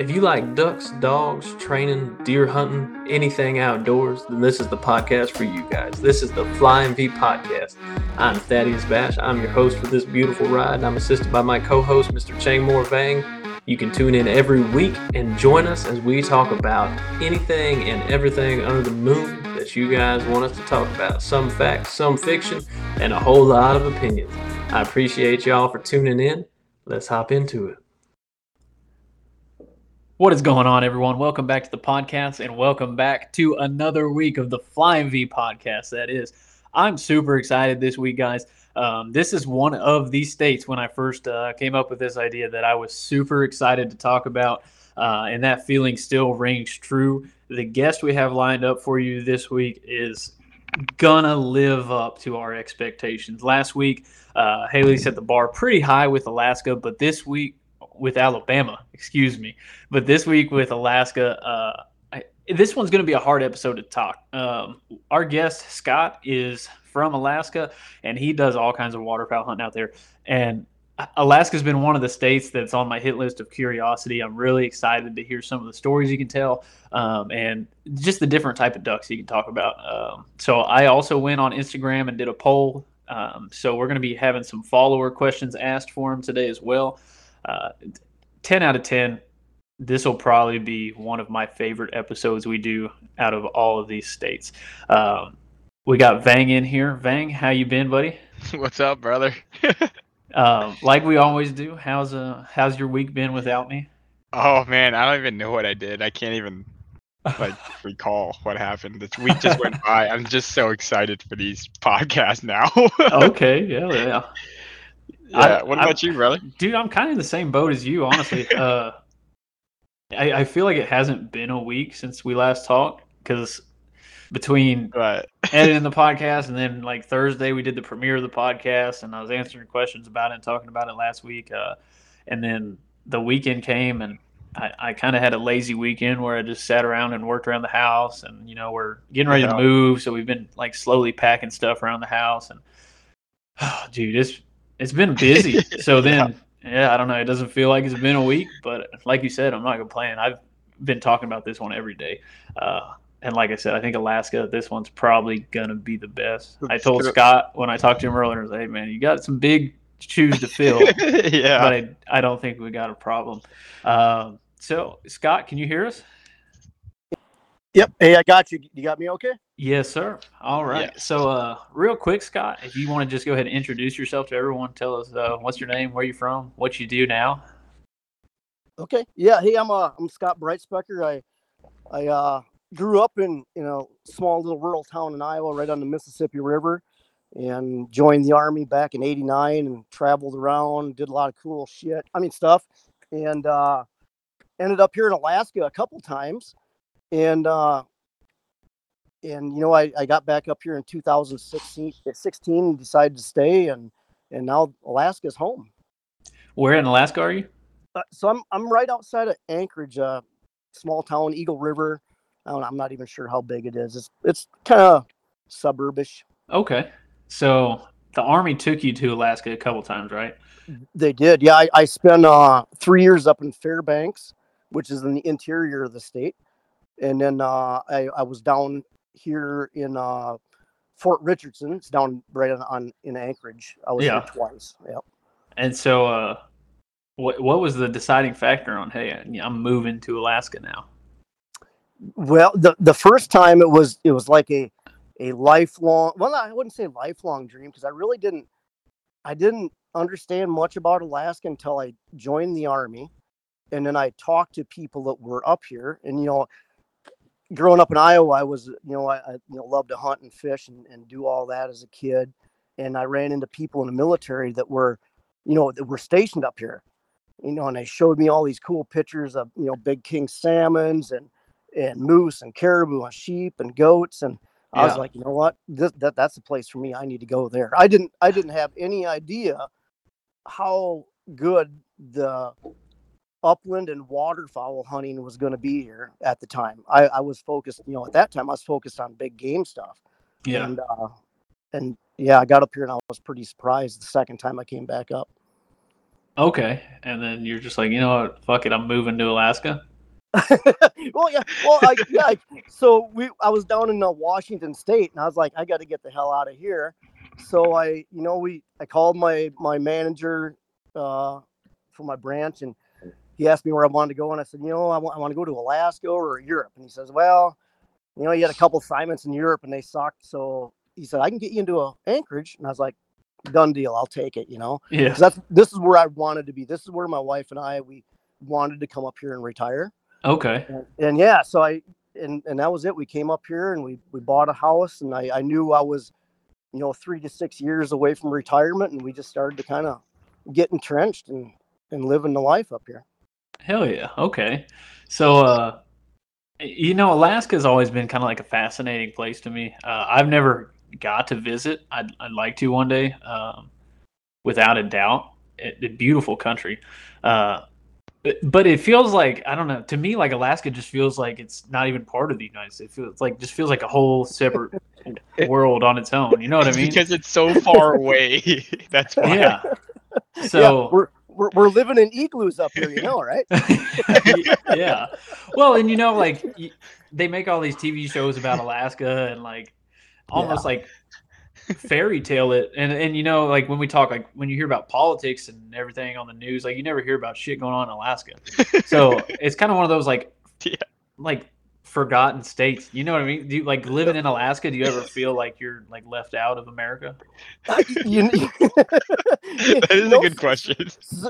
If you like ducks, dogs, training, deer hunting, anything outdoors, then this is the podcast for you guys. This is the Flying V Podcast. I'm Thaddeus Bash. I'm your host for this beautiful ride. I'm assisted by my co-host, Mr. Chang Moore Vang. You can tune in every week and join us as we talk about anything and everything under the moon that you guys want us to talk about. Some facts, some fiction, and a whole lot of opinions. I appreciate y'all for tuning in. Let's hop into it. What is going on, everyone? Welcome back to the podcast and welcome back to another week of the Flying V podcast. That is, I'm super excited this week, guys. Um, this is one of these states when I first uh, came up with this idea that I was super excited to talk about, uh, and that feeling still rings true. The guest we have lined up for you this week is gonna live up to our expectations. Last week, uh, Haley set the bar pretty high with Alaska, but this week with Alabama, excuse me. But this week with Alaska, uh, I, this one's going to be a hard episode to talk. Um, our guest Scott is from Alaska, and he does all kinds of waterfowl hunting out there. And Alaska's been one of the states that's on my hit list of curiosity. I'm really excited to hear some of the stories you can tell, um, and just the different type of ducks you can talk about. Um, so I also went on Instagram and did a poll. Um, so we're going to be having some follower questions asked for him today as well. Uh, 10 out of 10 this will probably be one of my favorite episodes we do out of all of these states. Um, we got vang in here. Vang how you been buddy? What's up brother? Um, like we always do how's uh how's your week been without me? Oh man i don't even know what i did. I can't even like recall what happened. This week just went by. I'm just so excited for these podcasts now. Okay yeah yeah yeah. I, what about I, you, brother? Dude, I'm kind of in the same boat as you, honestly. uh, I, I feel like it hasn't been a week since we last talked because between right. editing the podcast and then like Thursday we did the premiere of the podcast and I was answering questions about it and talking about it last week. Uh, and then the weekend came and I, I kind of had a lazy weekend where I just sat around and worked around the house and you know we're getting ready yeah. to move so we've been like slowly packing stuff around the house and oh, dude it's it's been busy. So then, yeah. yeah, I don't know. It doesn't feel like it's been a week, but like you said, I'm not complaining. I've been talking about this one every day. Uh, and like I said, I think Alaska, this one's probably gonna be the best. I told Scott when I talked to him earlier, I was like, "Hey man, you got some big shoes to fill." yeah, but I, I don't think we got a problem. Um, so Scott, can you hear us? Yep. Hey, I got you. You got me okay? Yes, sir. All right. Yeah. So, uh, real quick, Scott, if you want to just go ahead and introduce yourself to everyone, tell us uh, what's your name, where you're from, what you do now. Okay. Yeah. Hey, I'm uh, I'm Scott Brightspecker. I I uh, grew up in you know small little rural town in Iowa, right on the Mississippi River, and joined the army back in '89 and traveled around, did a lot of cool shit. I mean stuff, and uh, ended up here in Alaska a couple times and uh, and you know I, I got back up here in 2016 16 and decided to stay and and now Alaska's home. Where in Alaska are you? Uh, so I'm I'm right outside of Anchorage, uh, small town, Eagle River. I don't, I'm not even sure how big it is. It's it's kind of suburbish. Okay, so the army took you to Alaska a couple times, right? They did. Yeah, I, I spent uh, three years up in Fairbanks, which is in the interior of the state and then uh, I, I was down here in uh, Fort Richardson. It's down right on, on in Anchorage. I was yeah. twice. Yep. And so, uh, what what was the deciding factor on hey, I'm moving to Alaska now? Well, the the first time it was it was like a a lifelong. Well, I wouldn't say lifelong dream because I really didn't. I didn't understand much about Alaska until I joined the army, and then I talked to people that were up here, and you know growing up in Iowa, I was, you know, I, I you know, loved to hunt and fish and, and do all that as a kid. And I ran into people in the military that were, you know, that were stationed up here, you know, and they showed me all these cool pictures of, you know, big king salmons and, and moose and caribou and sheep and goats. And I was like, you know what, this, that, that's the place for me. I need to go there. I didn't, I didn't have any idea how good the upland and waterfowl hunting was going to be here at the time. I, I, was focused, you know, at that time I was focused on big game stuff. Yeah. And, uh, and yeah, I got up here and I was pretty surprised the second time I came back up. Okay. And then you're just like, you know what? Fuck it. I'm moving to Alaska. well, yeah, well, I, yeah. I- So we, I was down in uh, Washington State, and I was like, I got to get the hell out of here. So I, you know, we, I called my my manager uh, for my branch, and he asked me where I wanted to go, and I said, you know, I want, I want to go to Alaska or Europe, and he says, well, you know, he had a couple assignments in Europe, and they sucked. So he said, I can get you into a Anchorage, and I was like, done deal, I'll take it. You know, Yeah. that's this is where I wanted to be. This is where my wife and I we wanted to come up here and retire. Okay. And, and yeah, so I and and that was it. We came up here and we we bought a house, and I I knew I was, you know, three to six years away from retirement, and we just started to kind of get entrenched and and living the life up here. Hell yeah. Okay. So, uh, you know, Alaska's always been kind of like a fascinating place to me. Uh, I've never got to visit. I'd, I'd like to one day, um, without a doubt. It, a beautiful country. Uh, but, but it feels like I don't know. To me, like Alaska just feels like it's not even part of the United States. It feels like just feels like a whole separate world on its own. You know what I mean? because it's so far away. That's why. Yeah. yeah, So we're, we're we're living in igloos up here, you know, right? yeah. Well, and you know, like they make all these TV shows about Alaska and like almost like fairy tale it. And and you know, like when we talk, like when you hear about politics and everything on the news, like you never hear about shit going on in Alaska. So it's kind of one of those like, Yeah. like forgotten states. You know what I mean? Do you like living in Alaska? Do you ever feel like you're like left out of America? you, that is a good question.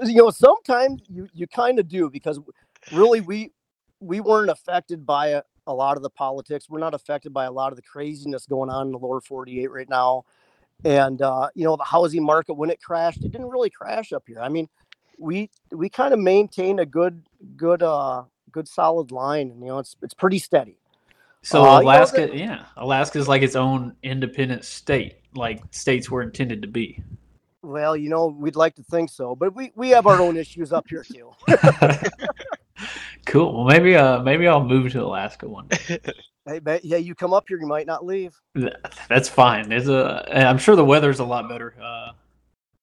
you know sometimes you you kind of do because really we we weren't affected by a, a lot of the politics we're not affected by a lot of the craziness going on in the lower 48 right now and uh you know the housing market when it crashed it didn't really crash up here i mean we we kind of maintained a good good uh good solid line and you know it's it's pretty steady So Uh, you know, Alaska, yeah, Alaska is like its own independent state, like states were intended to be. well you know we'd like to think so but we we have our own issues up here too cool. Well, maybe uh, maybe I'll move to Alaska one day. hey but yeah you come up here you might not leave That's fine. There's a, I'm sure the weather's a lot better uh,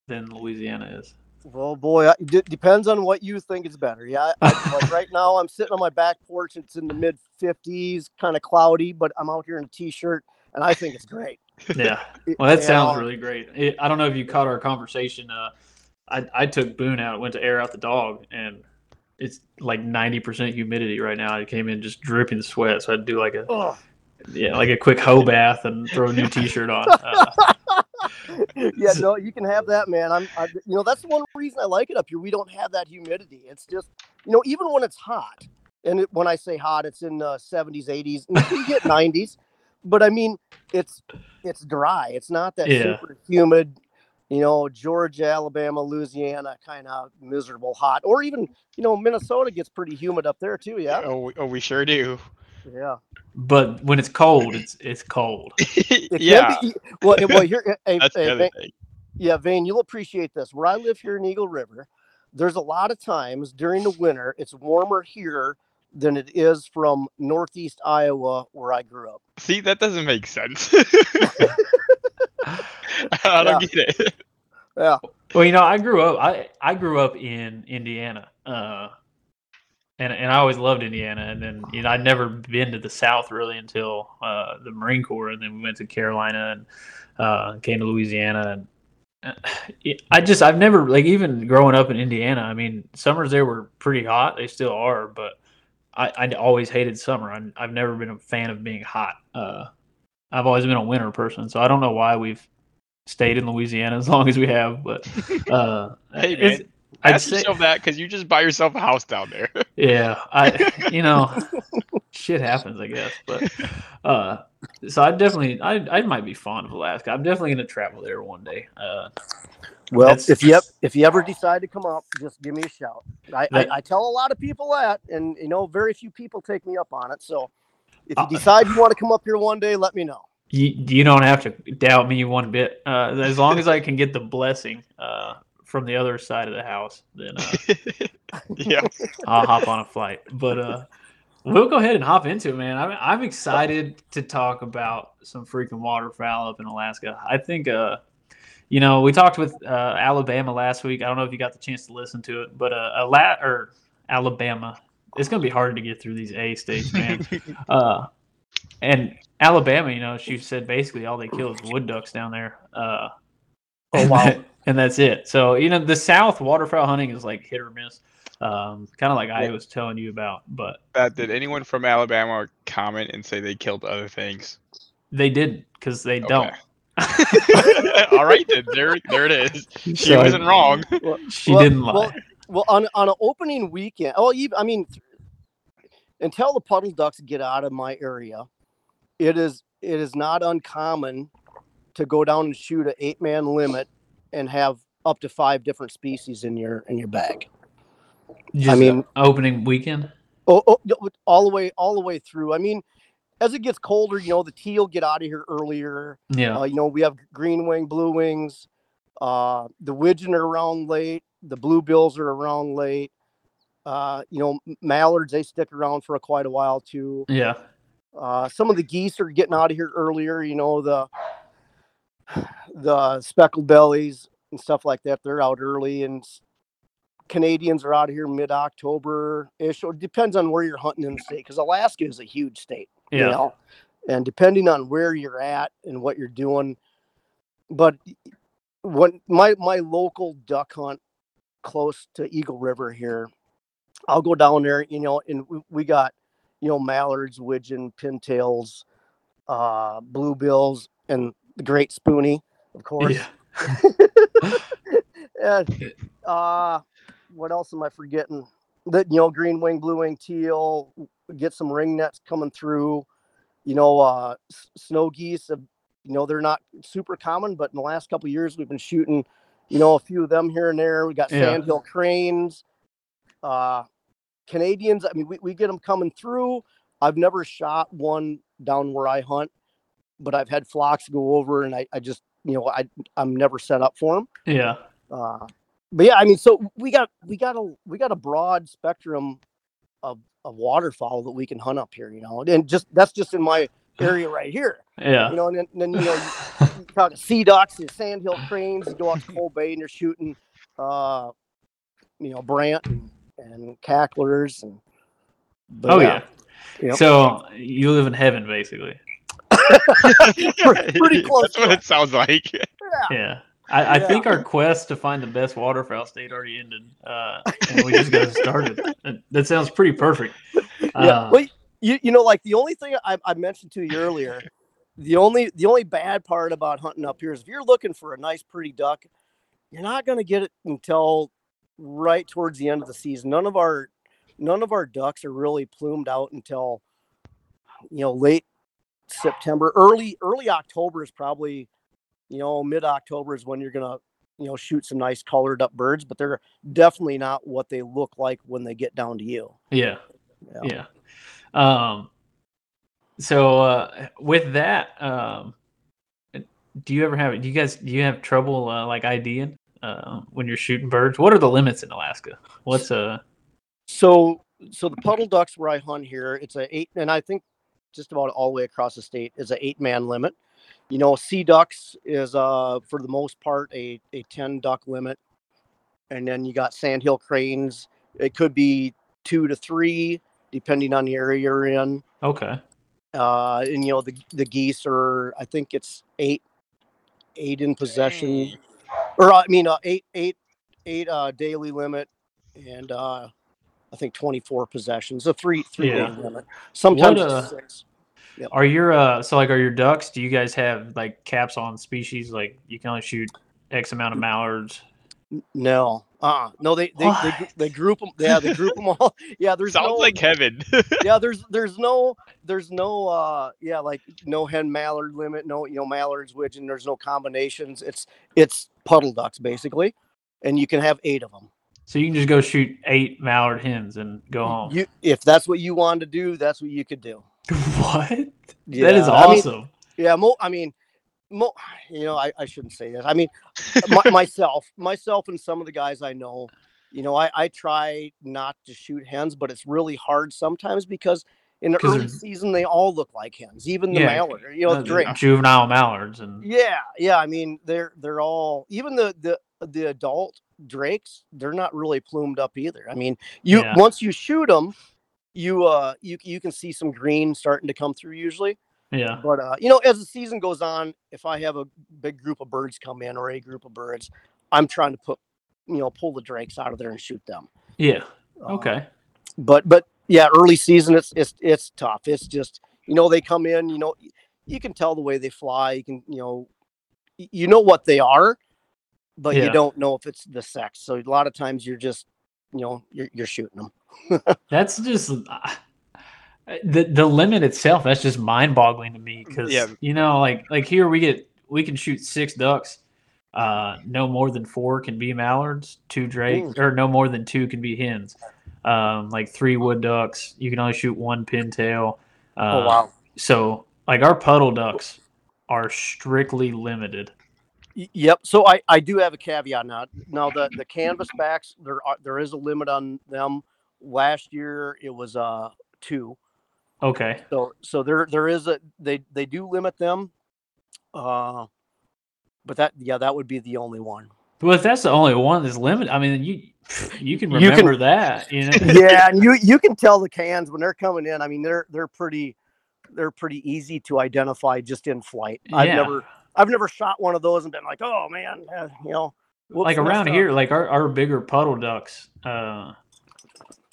than Louisiana is. Well, boy, it depends on what you think is better. Yeah, I, like right now, I'm sitting on my back porch. It's in the mid 50s, kind of cloudy, but I'm out here in a t-shirt, and I think it's great. Yeah. Well, that sounds really great. It, I don't know if you caught our conversation. Uh, I I took Boone out, went to air out the dog, and it's like 90% humidity right now. I came in just dripping sweat, so I'd do like a ugh. yeah, like a quick hoe bath and throw a new T-shirt on. Uh, yeah, no, you can have that, man. I'm, I, you know, that's one reason I like it up here. We don't have that humidity. It's just, you know, even when it's hot, and it, when I say hot, it's in the 70s, 80s, and you get 90s, but I mean, it's it's dry. It's not that Yeah. super humid, you know, Georgia, Alabama, Louisiana, kind of miserable hot, or even, you know, Minnesota gets pretty humid up there too. Yeah, Oh, we- oh, we sure do. Yeah. but when it's cold, it's it's cold. It yeah, be- well, well, here, hey, that's hey, the other Vang- thing. Yeah, Vang, you'll appreciate this. Where I live here in Eagle River, there's a lot of times during the winter it's warmer here than it is from northeast Iowa where I grew up. See, that doesn't make sense. I don't get it. Yeah. Well, you know, I grew up. I I grew up in Indiana, uh, and and I always loved Indiana. And then you know, I'd never been to the South really until uh, the Marine Corps, and then we went to Carolina and uh, came to Louisiana. And uh, I just I've never like even growing up in Indiana. I mean, summers there were pretty hot. They still are, but I I always hated summer. I, I've never been a fan of being hot. Uh, I've always been a winter person, so I don't know why we've stayed in Louisiana as long as we have. But uh, Hey, man, I'd Ask say, yourself that because you just buy yourself a house down there. yeah, I you know, shit happens, I guess. But uh, so I definitely, I I might be fond of Alaska. I'm definitely gonna travel there one day. Uh, Well, if you if you ever decide to come up, just give me a shout. I, I, I tell a lot of people that, and you know, very few people take me up on it. So if you Uh, decide you want to come up here one day, let me know. you you don't have to doubt me one bit. Uh, as long as I can get the blessing uh from the other side of the house, then uh, yeah. I'll hop on a flight. But uh, we'll go ahead and hop into it, man. I'm, I'm excited to talk about some freaking waterfowl up in Alaska. I think, uh, you know, we talked with uh, Alabama last week. I don't know if you got the chance to listen to it, but uh, Ala- or Alabama. it's gonna be hard to get through these A states, man. uh, and Alabama, you know, she said basically all they kill is wood ducks down there. Uh, Oh, and wow. That- and that's it. So you know, the South waterfowl hunting is like hit or miss, um, kind of like I was telling you about. But That did anyone from Alabama comment and say they killed other things? they didn't because they don't. All right, then there, there it is. She So- wasn't wrong. She Well- didn't lie. well, Well, on on an opening weekend, oh, even I mean, until the puddle ducks get out of my area, it is it is not uncommon to go down and shoot an eight man limit and have up to five different species in your in your bag. Just mean- opening weekend. Oh, oh, all the way all the way through. I mean, as it gets colder, you know, the teal get out of here earlier. Yeah, Uh, you know, we have green wing, blue wings. Uh, the widgeon are around late. The bluebills are around late. Uh, you know, mallards they stick around for a, quite a while too. yeah, Uh, some of the geese are getting out of here earlier. You know, the the speckled bellies and stuff like that. They're out early, and Canadians are out here mid October ish. It depends on where you're hunting in the state because Alaska is a huge state yeah. you know and depending on where you're at and what you're doing but when my my local duck hunt close to eagle river here i'll go down there you know and we, we got you know mallards widgeon pintails uh bluebills and the great spoony of course. Yeah. and, uh what else am i forgetting? That you know green wing blue wing teal get some ringnecks coming through. You know uh snow geese have, you know they're not super common but in the last couple of years we've been shooting you know a few of them here and there. We got Yeah. sandhill cranes uh canadians i mean we, we get them coming through. I've never shot one down where i hunt but i've had flocks go over and i, I just you know i i'm never set up for them Yeah. uh, but yeah, I mean, so we got we got a we got a broad spectrum of of waterfowl that we can hunt up here, you know, and just that's just in my area right here, Yeah. you know, and then, then you know, you, talk sea ducks, and sandhill cranes, you go out to Cold Bay and you're shooting, uh, you know, brant and, and cacklers and. oh yeah. Yep. So you live in heaven, basically. Pretty- pretty close That's to what it. it sounds like. Yeah. I, I Yeah. think our quest to find the best waterfowl state already ended, uh, and we just got started. That, that sounds pretty perfect. yeah. Uh, well, you, you know, like the only thing I, I mentioned to you earlier, the only the only bad part about hunting up here is if you're looking for a nice pretty duck, you're not going to get it until right towards the end of the season. None of our none of our ducks are really plumed out until you know late September, early early October is probably you know mid October is when you're gonna you know shoot some nice colored up birds, but they're definitely not what they look like when they get down to you. yeah. Yeah. Yeah. Um, so uh, with that, um, do you ever have? Do you guys? Do you have trouble uh, like IDing uh, when you're shooting birds? What are the limits in Alaska? What's uh? So so the puddle ducks where I hunt here, it's a eight, and I think just about all the way across the state is a eight man limit. You know, sea ducks is uh for the most part a a ten duck limit, and then you got sandhill cranes. It could be two to three depending on the area you're in. Okay. Uh, and you know the the geese are I think it's eight eight in possession, or I mean uh, eight eight eight uh daily limit, and uh I think twenty four possessions, a three three Yeah. day limit. Sometimes What, uh, six. Are your uh? So like, are your ducks? Do you guys have like caps on species? Like you can only shoot X amount of mallards. No, uh, no, they they, they they group them. Yeah, they group them all. Yeah, there's Sounds no, like heaven. yeah, there's there's no there's no uh yeah like no hen mallard limit, no you know mallards widgeon. There's no combinations. It's it's puddle ducks basically, and you can have eight of them. So you can just go shoot eight mallard hens and go home. You if that's what you wanted to do, that's what you could do. what? that Yeah, is I mean, awesome. Yeah, mo- I mean, mo- you know, I, I shouldn't say this. I mean, my, myself, myself, and some of the guys I know, you know, I, I try not to shoot hens, but it's really hard sometimes because in the early season they all look like hens, even the Yeah, mallard, you know, Uh, drake. juvenile mallards and Yeah, yeah. I mean, they're they're all even the the the adult drakes. They're not really plumed up either. I mean, you Yeah. once you shoot them, you uh you you can see some green starting to come through usually. Yeah. But uh, you know, as the season goes on, if I have a big group of birds come in or a group of birds, I'm trying to put you know pull the drakes out of there and shoot them. Yeah. Uh, Okay. but but yeah, early season it's it's it's tough. It's just you know they come in, you know, you can tell the way they fly. You can you know, you know what they are, but Yeah. you don't know if it's the sex. So a lot of times you're just you know you're you're shooting them. That's just uh, the the limit itself. That's just mind boggling to me because Yeah. you know, like like here we get we can shoot six ducks. Uh, no more than four can be mallards. Two drakes, or no more than two can be hens. Um, like three wood ducks, you can only shoot one pintail. Uh, oh wow. So like our puddle ducks are strictly limited. Y- Yep. So I, I do have a caveat now. Now the the canvas backs there are there is a limit on them. Last year it was uh two. Okay. So so there there is a they they do limit them. Uh, but that yeah that would be the only one. Well, if that's the only one that's limited, I mean, you you can You can- remember that, you know. yeah, and you you can tell the cans when they're coming in. I mean they're they're pretty they're pretty easy to identify just in flight. I've never I've never shot one of those and been like oh man uh, you know like around messed up." here, like our, our bigger puddle ducks, uh,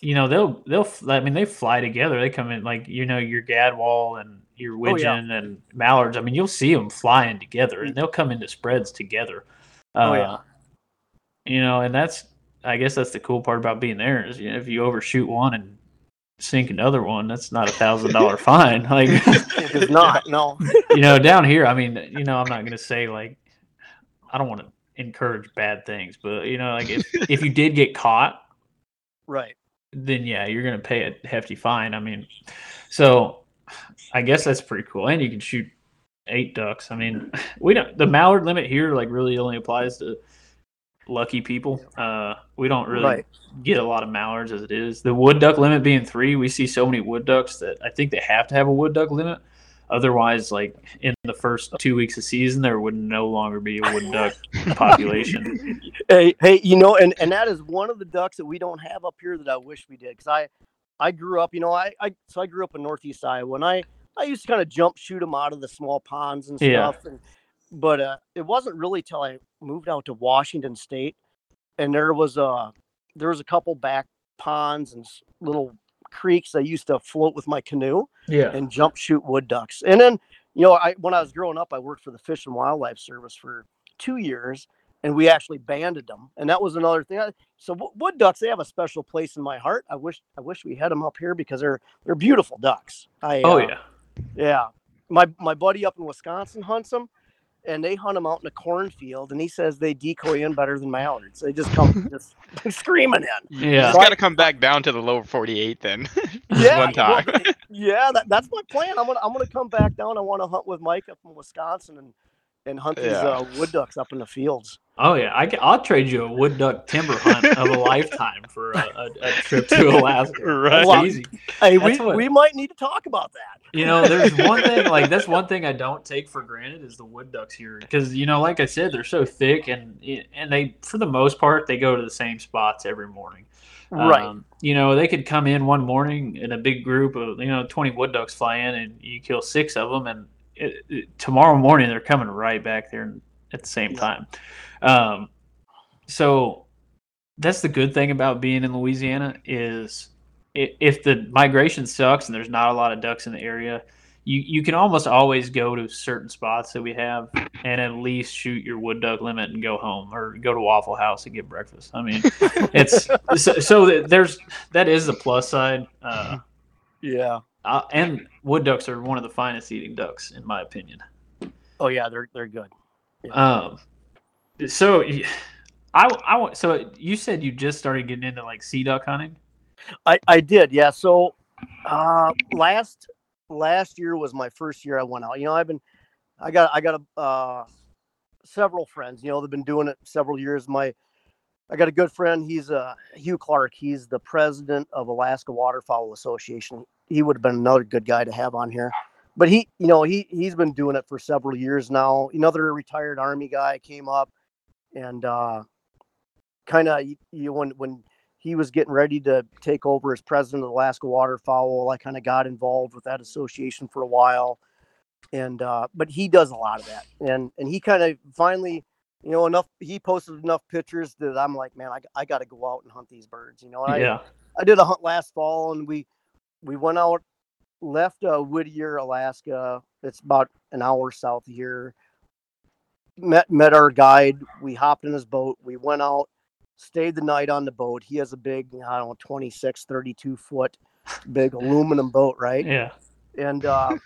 you know, they'll they'll I mean they fly together. They come in like you know your gadwall and your Oh, yeah. widgeon and mallards. I mean you'll see them flying together, and they'll come into spreads together. Uh, Oh, yeah. you know, and that's I guess that's the cool part about being there is you know, if you overshoot one and sink another one, that's not a thousand dollar fine. Like it is not no you know, down here, I mean, you know, I'm not gonna say like I don't want to encourage bad things, but you know, like if if you did get caught, right then yeah, you're gonna pay a hefty fine. I mean, so I guess that's pretty cool. And you can shoot eight ducks. I mean, we don't the mallard limit here like really only applies to lucky people. Uh, we don't really Right. get a lot of mallards as it is. The wood duck limit being three, we see so many wood ducks that I think they have to have a wood duck limit. Otherwise, like in the first two weeks of season, there would no longer be a wood duck population. Hey, hey, you know, and and that is one of the ducks that we don't have up here that I wish we did. Because I, I grew up, you know, I, I so I grew up in Northeast Iowa, and I I used to kind of jump shoot them out of the small ponds and Yeah. stuff. And but uh, it wasn't really till I moved out to Washington State, and there was a there was a couple back ponds and little creeks I used to float with my canoe Yeah. and jump shoot wood ducks. And then, you know, I when I was growing up, I worked for the Fish and Wildlife Service for two years, and we actually banded them. And that was another thing. So wood ducks, they have a special place in my heart. I wish I wish we had them up here because they're they're beautiful ducks. I, Oh uh, yeah. yeah. My my buddy up in Wisconsin hunts them. And they hunt them out in a cornfield, and he says they decoy in better than mallards. They just come just screaming in. You Yeah. just got to come back down to the lower 48 then. Yeah, one well, yeah, that, that's my plan. I'm gonna I'm gonna come back down. I want to hunt with Mike up in Wisconsin and and hunt these Yeah. uh, wood ducks up in the fields. Oh yeah, I, I'll trade you a wood duck timber hunt of a lifetime for a, a, a trip to Alaska. Right. That's easy. Hey, That's we, what- we might need to talk about that. You know, there's one thing like that's one thing I don't take for granted is the wood ducks here because you know, like I said, they're so thick and and they for the most part they go to the same spots every morning. Right. Um, you know, they could come in one morning in a big group of you know 20 wood ducks fly in and you kill six of them and it, it- tomorrow morning they're coming right back there at the same Yeah. time. Um, so that's the good thing about being in Louisiana is if the migration sucks and there's not a lot of ducks in the area, you, you can almost always go to certain spots that we have and at least shoot your wood duck limit and go home or go to Waffle House and get breakfast. I mean, it's so, so there's that is the plus side. Uh, yeah. uh, and wood ducks are one of the finest eating ducks, in my opinion. Oh yeah, they're they're good. Um, so I, want so you said you just started getting into like sea duck hunting. I I did. Yeah. So uh, last last year was my first year I went out. You know, I've been I got I got a uh, several friends. You know, they've been doing it several years. My I got a good friend. He's uh, Hugh Clark. He's the president of Alaska Waterfowl Association. He would have been another good guy to have on here. But he, you know, he he's been doing it for several years now. Another retired army guy came up, and uh, kind of you, you when when he was getting ready to take over as president of Alaska Waterfowl. I kind of got involved with that association for a while, and uh, but he does a lot of that, and and he kind of finally, you know, enough. He posted enough pictures that I'm like, man, I, I got to go out and hunt these birds. You know, and yeah. I, I did a hunt last fall, and we we went out, left uh, Whittier, Alaska. It's about an hour south of here. Met met our guide. We hopped in his boat. We went out stayed the night on the boat. He has a big, I don't know, 26, 32 foot big aluminum boat, right? Yeah. And, uh,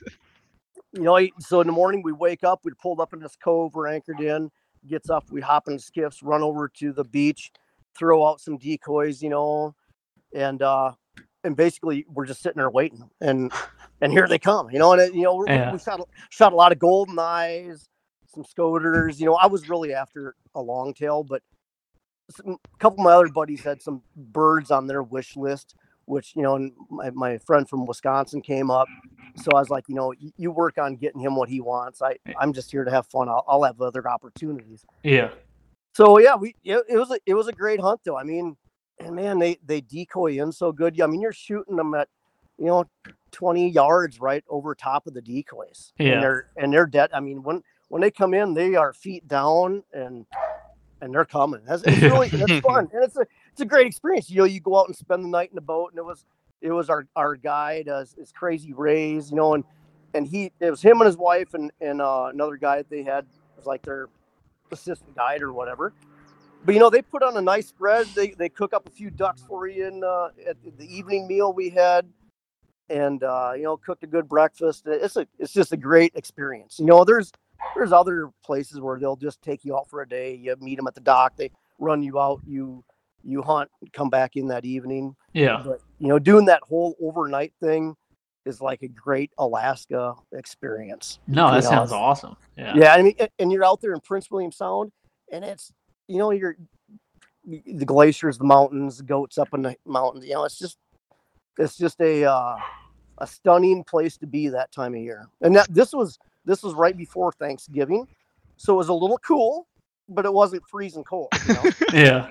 you know, so in the morning we wake up, we pulled up in this cove, we're anchored in, gets up, we hop in skiffs, run over to the beach, throw out some decoys, you know, and, uh, and basically we're just sitting there waiting and, and here they come, you know, and, uh, you know, yeah. we shot, shot a lot of golden eyes, some scoters, you know, I was really after a long tail, but some, a couple of my other buddies had some birds on their wish list, which you know, and my, my friend from Wisconsin came up. So I was like, you know, you, you work on getting him what he wants. I I'm just here to have fun. I'll, I'll have other opportunities. Yeah. So yeah, we it, it was a, it was a great hunt though. I mean, and man, they they decoy in so good. I mean, you're shooting them at you know 20 yards right over top of the decoys. Yeah. And they're and they're dead. I mean, when when they come in, they are feet down and and they're coming. That's, it's really it's fun and it's a it's a great experience. You know, you go out and spend the night in the boat, and it was it was our our guide, uh, his crazy rays, you know, and and he it was him and his wife and and uh, another guy that they had was like their assistant guide or whatever. But you know, they put on a nice spread. They they cook up a few ducks for you in uh, at the evening meal we had, and uh, you know, cooked a good breakfast. It's a it's just a great experience. You know, there's there's other places where they'll just take you out for a day. You meet them at the dock. They run you out. You you hunt. Come back in that evening. Yeah. But you know, doing that whole overnight thing is like a great Alaska experience. No, that know, sounds awesome. Yeah. Yeah, I mean, and you're out there in Prince William Sound, and it's you know you're the glaciers, the mountains, the goats up in the mountains. You know, it's just it's just a uh, a stunning place to be that time of year. And that this was this was right before Thanksgiving, so it was a little cool, but it wasn't freezing cold. You know? Yeah.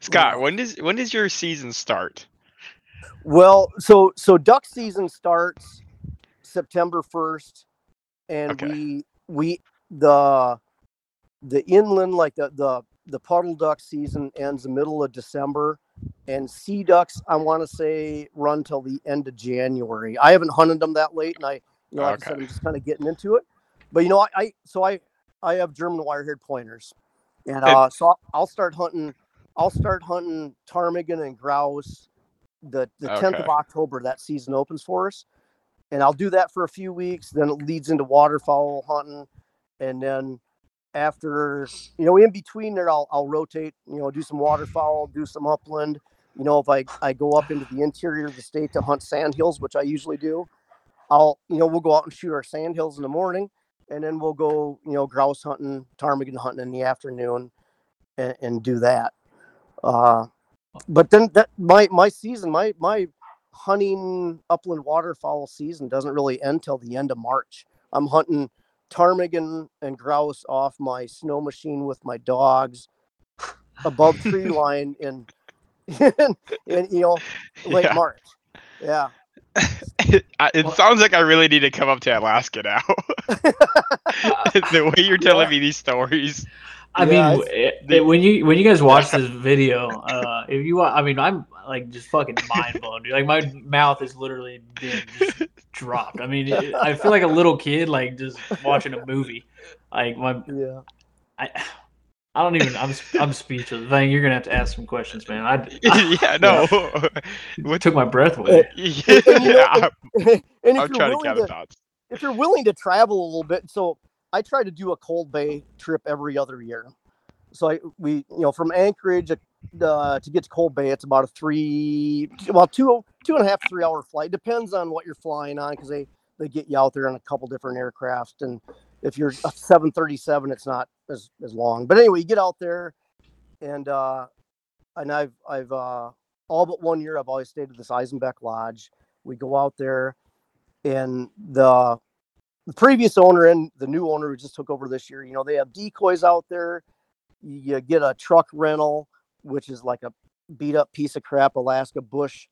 Scott, when does when does your season start? well, so so duck season starts September first, and Okay. we we the the inland like the the the puddle duck season ends the middle of December, and sea ducks I want to say run till the end of January. I haven't hunted them that late, and I you know like I said I'm just kind of getting into it. But you know I, I so I I have German wire-haired pointers, and uh, so I'll, I'll start hunting. I'll start hunting ptarmigan and grouse the the tenth of October. That season opens for us, and I'll do that for a few weeks. Then it leads into waterfowl hunting, and then after you know in between there I'll I'll rotate. You know, do some waterfowl, do some upland. You know, if I I go up into the interior of the state to hunt sandhills, which I usually do, I'll you know we'll go out and shoot our sandhills in the morning, and then we'll go you know grouse hunting, ptarmigan hunting in the afternoon, and, and do that. Uh, but then that my my season, my my hunting upland waterfowl season doesn't really end till the end of March. I'm hunting ptarmigan and grouse off my snow machine with my dogs above tree line in in, in you know late Yeah. March. Yeah. I- it sounds like I really need to come up to Alaska now. the way you're telling Yeah. me these stories. I Yeah, mean, it- it- when you when you guys watch this video, uh, if you, wa- I mean, I'm like just fucking mind blown, dude. Like my mouth is literally been just dropped. I mean, it, I feel like a little kid, like just watching a movie. Like my, Yeah. I, I don't even. I'm I'm speechless. Thing, you're gonna have to ask some questions, man. I, yeah, no. it took my breath away. yeah, And I'm, I'm trying to willing count the dots. if you're willing to travel a little bit, so I try to do a Cold Bay trip every other year. So I we you know from Anchorage uh, to get to Cold Bay, it's about a three well two two and a half three hour flight. Depends on what you're flying on because they they get you out there on a couple different aircraft and if you're a 737 it's not as, as long. But anyway you get out there and uh and i've i've uh all but one year i've always stayed at this eisenbeck lodge. We go out there and the the previous owner and the new owner who just took over this year you know they have decoys out there. You get a truck rental which is like a beat up piece of crap Alaska Bush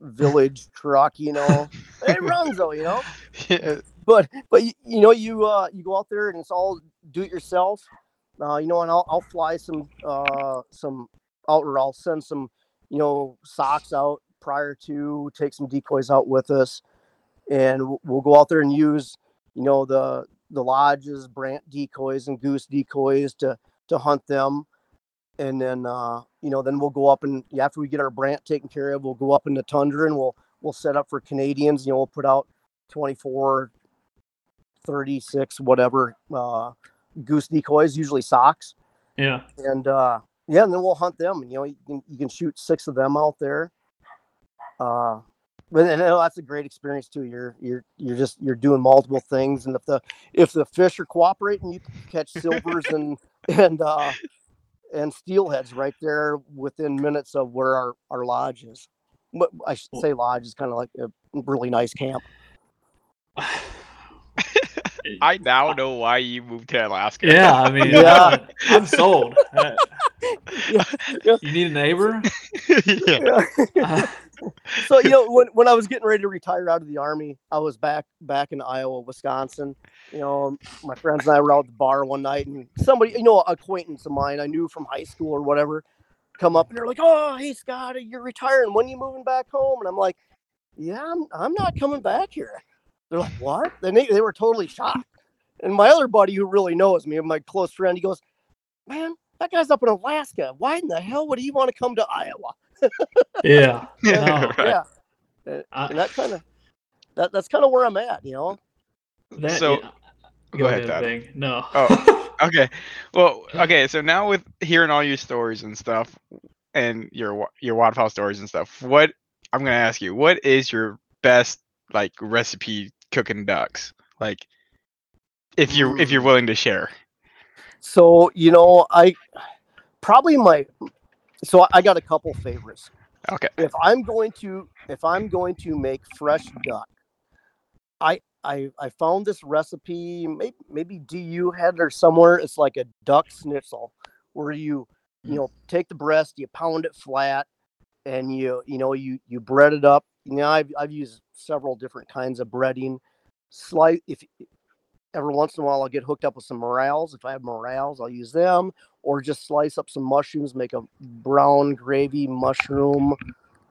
Village truck. You know, it runs though. You know, Yeah. but but you, you know you uh you go out there and it's all do it yourself uh you know and i'll, I'll fly some uh some out or i'll send some you know socks out prior to take some decoys out with us and w- we'll go out there and use you know the the lodges brant decoys and goose decoys to to hunt them and then uh you know then we'll go up and after we get our brant taken care of we'll go up in the tundra and we'll we'll set up for canadians you know we'll put out 24 36 whatever uh goose decoys usually socks Yeah. and uh yeah and then we'll hunt them and you know you can, you can shoot six of them out there uh but and uh, that's a great experience too you're you're you're just you're doing multiple things and if the if the fish are cooperating you can catch silvers and and uh and steelheads right there within minutes of where our our lodge is but i should say lodge is kind of like a really nice camp I now know why you moved to Alaska. Yeah, I mean, Yeah. I'm sold. Yeah, yeah. You need a neighbor? yeah. Uh, so you know when, when i was getting ready to retire out of the army i was back back in iowa wisconsin. You know um, my friends and i were out at the bar one night and somebody you know acquaintance of mine i knew from high school or whatever come up and they're like oh hey scott you're retiring. When are you moving back home? And i'm like yeah i'm, I'm not coming back here. They're like what? They, they were totally shocked. And my other buddy who really knows me my close friend he goes man that guy's up in alaska. Why in the hell would he want to come to iowa yeah. Yeah, No, right. yeah and, I- and that kind of that, that's kind of where i'm at you know That, So- yeah. Go ahead, Dad. Thing. No. Oh. Okay. Well, okay. So now with hearing all your stories and stuff, and your your waterfowl stories and stuff, what I'm gonna ask you, what is your best like recipe cooking ducks? Like, if you're if you're Mm. willing to share. so you know i probably my so I- got a couple favorites. Okay. if i'm going to if i'm going to make fresh duck i i i found this recipe maybe maybe du had it or somewhere. It's like a duck schnitzel where you you mm. know take the breast you pound it flat and you you know you you bread it up. You know i've, I've used several different kinds of breading. Slice if every once in a while i'll get hooked up with some morels. If i have morels i'll use them or just slice up some mushrooms make a brown gravy mushroom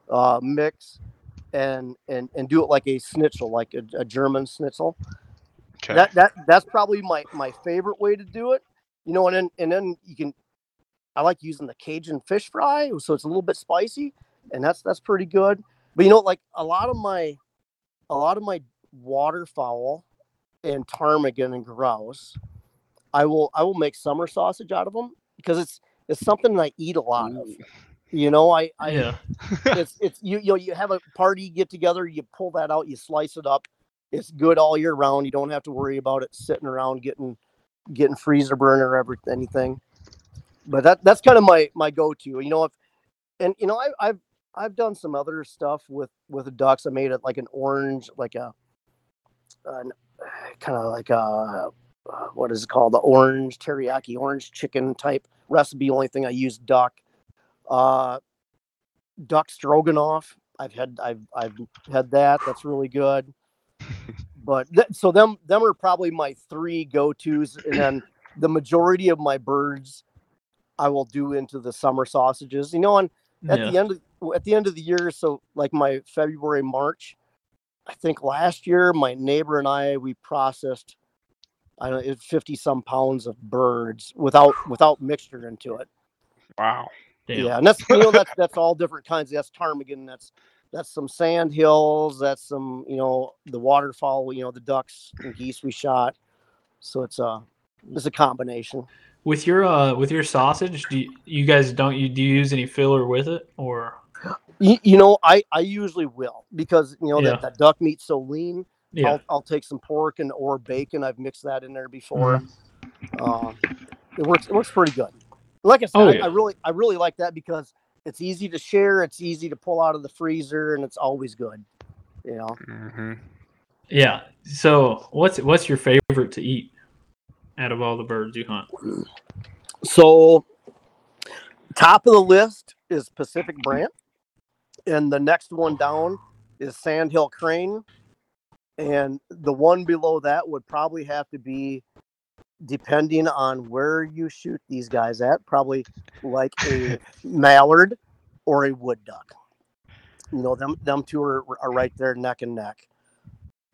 uh, mix and and and do it like a schnitzel like a, a german schnitzel. Okay. that that that's probably my my favorite way to do it. You know and then and then you can i like using the cajun fish fry so it's a little bit spicy and that's that's pretty good. But you know like a lot of my a lot of my waterfowl and ptarmigan and grouse i will i will make summer sausage out of them because it's it's something that i eat a lot of you know i i yeah. it's it's you you know you have a party get together you pull that out you slice it up it's good all year round you don't have to worry about it sitting around getting getting freezer burn or anything but that that's kind of my my go-to you know if and you know I, i've i've done some other stuff with with ducks i made it like an orange like a an, kind of like a uh, what is it called the orange teriyaki orange chicken type recipe only thing i use duck uh duck stroganoff. I've had I've I've had that. That's really good. But th- so them them are probably my three go tos, and then the majority of my birds I will do into the summer sausages. You know, and at yeah. the end of at the end of the year, so like my February March, I think last year my neighbor and I we processed I don't know fifty some pounds of birds without without mixture into it. wow. Damn. Yeah, and that's you know that's that's all different kinds. That's ptarmigan. That's that's some sand hills. That's some you know the waterfowl. You know the ducks and geese we shot. So it's a it's a combination. With your uh with your sausage, do you, you guys don't you do you use any filler with it or You, you know I I usually will because you know Yeah. that, that duck meat's so lean. Yeah. I'll I'll take some pork and or bacon. I've mixed that in there before. Mm-hmm. Uh, it works. It works pretty good. Like I said, Oh, I, yeah. I really I really like that because it's easy to share. It's easy to pull out of the freezer, and it's always good. You know. hmm Yeah. So what's what's your favorite to eat out of all the birds you hunt? So, top of the list is Pacific Brant, and the next one down is Sandhill Crane, and the one below that would probably have to be, depending on where you shoot these guys at, probably like a mallard or a wood duck. You know, them them two are, are right there neck and neck.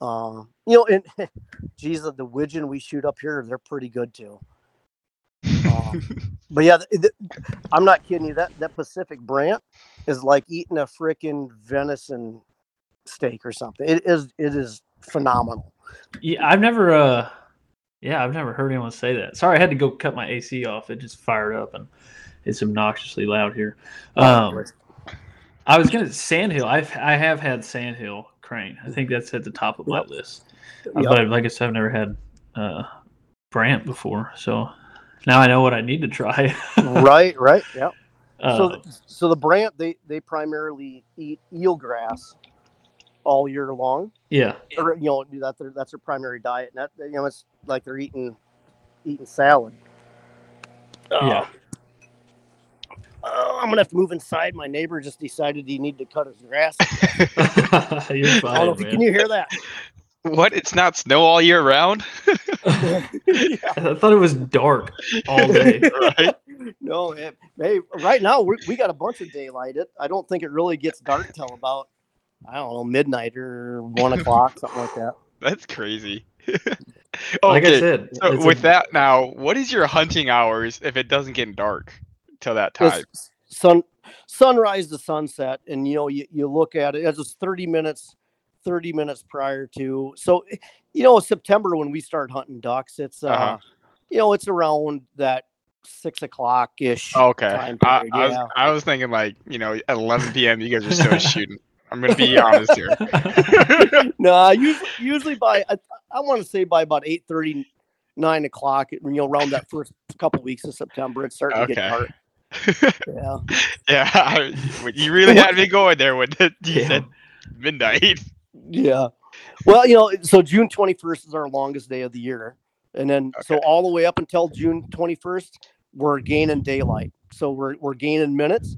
Um, you know, and geez, the widgeon we shoot up here, they're pretty good too. Um, but yeah, th- th- I'm not kidding you. That that Pacific Brant is like eating a freaking venison steak or something. It is it is phenomenal. Yeah, I've never. uh Yeah, I've never heard anyone say that. Sorry, I had to go cut my AC off. It just fired up and it's obnoxiously loud here. Um, I was gonna Sandhill. I've I have had Sandhill crane. I think that's at the top of my Yep. list. Uh, Yep. But like I said, I've never had uh, Brant before, so now I know what I need to try. right, right, yeah. Uh, so so the Brant they they primarily eat eelgrass all year long. yeah, Or you know that their that's their primary diet. And that you know it's like they're eating eating salad. Oh. yeah. Oh, I'm gonna have to move inside. My neighbor just decided he needed to cut his grass. You're I don't know fine, if you, man. can you hear that? What? It's not snow all year round, I thought it was dark all day. right? No, it, hey, right now we we got a bunch of daylight. It I don't think it really gets dark till about I don't know midnight or one o'clock, something like that. That's crazy. Like I said, So with a- that now, what is your hunting hours if it doesn't get dark till that time? Sun sunrise to sunset, and you know you, you look at it as it's thirty minutes, thirty minutes prior to. So you know September when we start hunting ducks, it's uh, Uh-huh. you know it's around that six o'clock ish. Okay. time I, period, I, was, yeah. I was thinking like, you know, at 11 p.m. you guys are still shooting. I'm going to be honest here. No, usually, usually by I, I want to say by about eight thirty, nine o'clock. You know, around that first couple weeks of September, it's starting to get Okay. dark. Yeah. yeah. I- you really had me going there when you Yeah. said midnight. Yeah. Well, you know, so June 21st is our longest day of the year. And then so all the way up until June 21st, we're gaining daylight. So we're we're gaining minutes.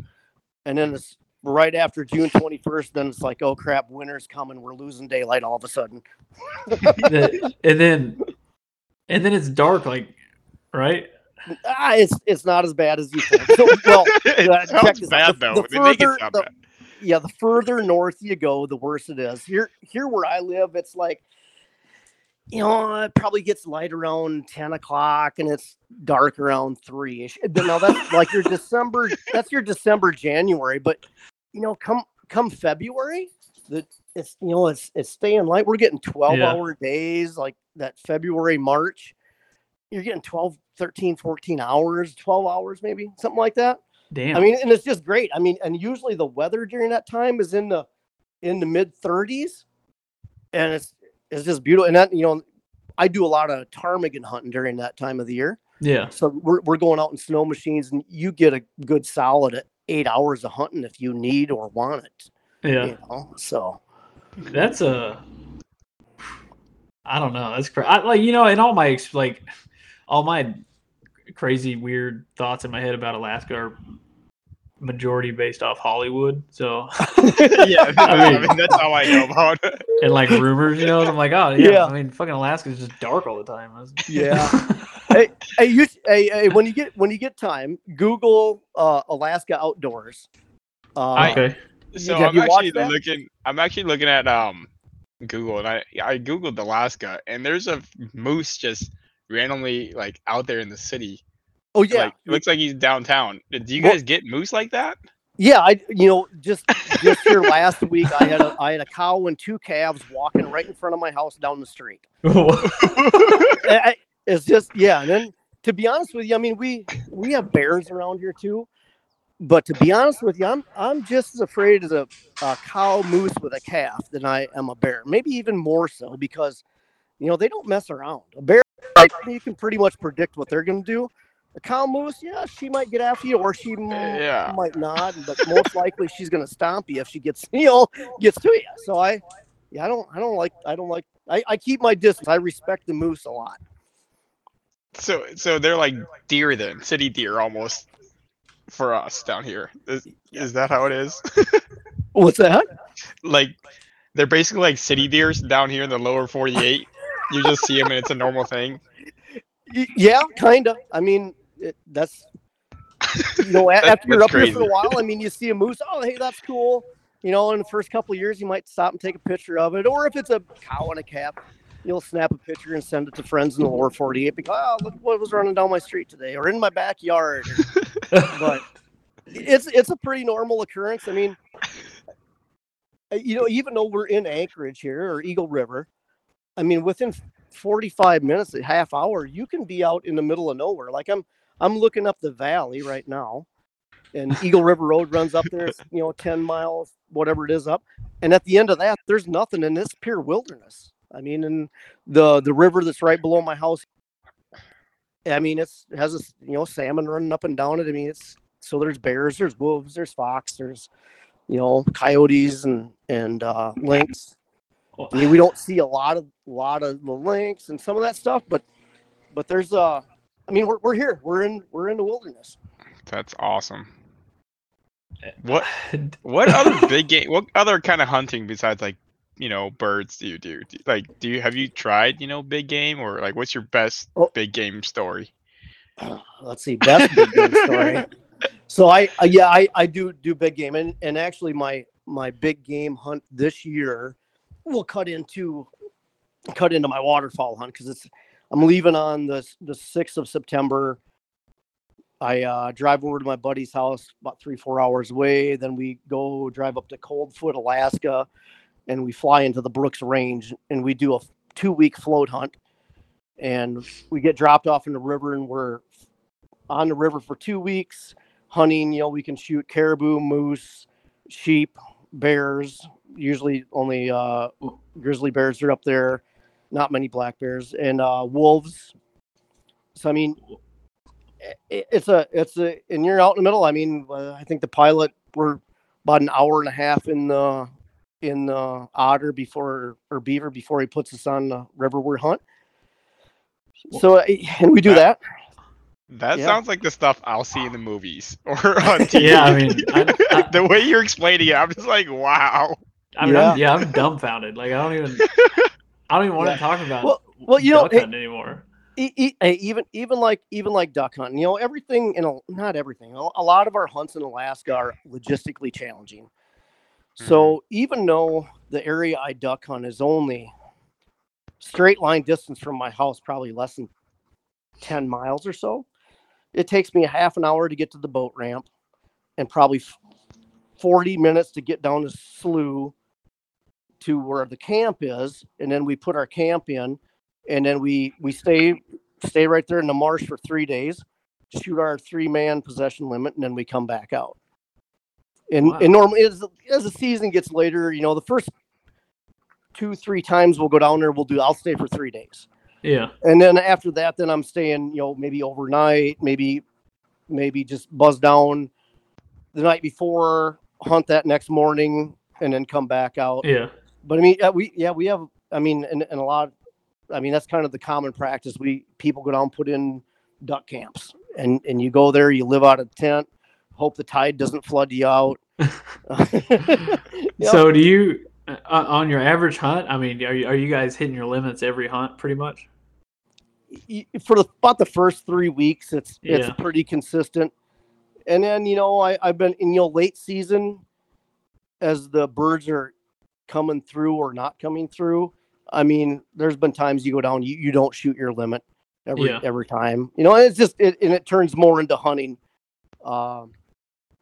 And then it's right after June 21st, then it's like, oh crap, winter's coming. We're losing daylight all of a sudden. And then and then it's dark like right Ah, it's it's not as bad as you think. So well, it uh, sounds this bad The- though. the they make it further- the- bad. yeah, the further north you go, the worse it is. Here, here where I live, it's like, you know, it probably gets light around ten o'clock and it's dark around three ish. Now that's like your December. That's your December, January. But you know, come come February, that it's you know it's it's staying light. We're getting twelve Yeah. hour days like that February March. You're getting 12, 13, 14 hours, 12 hours maybe, something like that. damn I mean, and it's just great. I mean, and usually the weather during that time is in the in the mid 30s, and it's it's just beautiful. And that you know, I do a lot of ptarmigan hunting during that time of the year. yeah So we're we're going out in snow machines, and you get a good solid at eight hours of hunting if you need or want it. yeah You know, so That's a. I don't know. That's cra- I, like you know, and all my like, all my crazy weird thoughts in my head about Alaska are majority based off Hollywood. So yeah, I I mean- mean, that's all I know about it. and like rumors, you know, I'm like, oh yeah. Yeah. I mean, fucking Alaska is just dark all the time. Yeah. hey, hey, you, hey, hey, when you get when you get time, Google uh, Alaska outdoors. Uh, I- okay. So have I'm you actually looking. I'm actually looking at um Google, and I I googled Alaska, and there's a moose just randomly like out there in the city. oh yeah, Like it looks like he's downtown. Do you Well- guys get moose like that? Yeah, I you know just just here last week I had a I had a cow and two calves walking right in front of my house down the street. I- I- it's just yeah, and then to be honest with you, I mean we we have bears around here too, but to be honest with you, I'm I'm just as afraid as a, a cow moose with a calf than I am a bear. Maybe even more so because you know they don't mess around. A bear you can pretty much predict what they're going to do. A cow moose, yeah, she might get after you, or she Yeah. might not, but most likely she's going to stomp you if she gets you know gets to you. So I, yeah, I don't, I don't like, I don't like, I, I keep my distance. I respect the moose a lot. So so they're like deer then, city deer almost. for us down here. Is, is that how it is? What's that? like they're basically like city deers down here in the lower 48. You just see them and it's a normal thing. Yeah, kind of. I mean, it, that's you know, That- after you're up that's here for a while, I mean, you see a moose. Oh, hey, that's cool. You know, in the first couple of years, you might stop and take a picture of it, or if it's a cow and a calf, you'll snap a picture and send it to friends in the lower 48. Because oh, look what was running down my street today, or in my backyard. but it's it's a pretty normal occurrence. I mean, uh, you know, even though we're in Anchorage here or Eagle River, I mean, within 45 minutes, a half hour, you can be out in the middle of nowhere. Like I'm I'm looking up the valley right now, and Eagle River Road runs up there. You know 10 miles, whatever it is up, and at the end of that, there's nothing, and it's pure wilderness. I mean, and the the river that's right below my house. I mean, it's it has a s- you know salmon running up and down it. I mean, it's so there's bears, there's wolves, there's fox, there's you know coyotes and and uh, lynx. I mean, we don't see a lot of a lot of the lynx and some of that stuff, but but there's uh, I mean, we're we're here, we're in we're in the wilderness. That's awesome. What what other big game? What other kind of hunting besides like you know birds do you do? Do- Like, do you have you tried you know big game or like what's your best Oh. big game story? Let's see, best big game story. So I uh, yeah I I do do big game and and actually my my big game hunt this year will cut into cut into my waterfowl hunt because it's I'm leaving on the the sixth of September. I uh, drive over to my buddy's house about three four hours away. Then we go drive up to Coldfoot, Alaska, and we fly into the Brooks Range and we do a two week float hunt. And we get dropped off in the river and we're on the river for two weeks hunting. You know, we can shoot caribou, moose, sheep, bears. Usually only uh, grizzly bears are up there. Not many black bears and uh, wolves. So I mean, it's a it's a and you're out in the middle. I mean, uh, I think the pilot we're about an hour and a half in the in the otter before or beaver before he puts us on the river we're hunt. So uh, and we do that. That Yeah. sounds like the stuff I'll see in the movies or on TV. Yeah, I mean, I- I- the way you're explaining it, I'm just like, wow. I mean, Yeah. I'm, yeah, I'm dumbfounded. Like I don't even, I don't even want Yeah. to talk about Well- well, you know, duck hey- anymore. E- e- even even like even like duck hunting, you know, everything in a not everything. A a lot of our hunts in Alaska are logistically challenging. Mm-hmm. So even though the area I duck hunt is only straight line distance from my house, probably less than ten miles or so, it takes me a half an hour to get to the boat ramp, and probably forty minutes to get down the slough to where the camp is, and then we put our camp in and then we we stay stay right there in the marsh for three days shoot our three man possession limit and then we come back out and Wow. and normally as, as the season gets later you know the first two three times we'll go down there we'll do i'll stay for three days Yeah, and then after that then i'm staying you know maybe overnight maybe maybe just buzz down the night before hunt that next morning and then come back out yeah. but I mean, we yeah we have. I mean, and, and a lot. I mean, that's kind of the common practice. We people go down, put in duck camps, and and you go there, you live out of tent, hope the tide doesn't flood you out. Yep. So do you, uh, on your average hunt? I mean, are you, are you guys hitting your limits every hunt pretty much? for the about the first three weeks, it's it's Yeah. pretty consistent. And then you know, I I've been in you know late season, as the birds are coming through or not coming through. I mean, there's been times you go down, you, you don't shoot your limit every Yeah. every time. You know, and it's just it and it turns more into hunting. Um,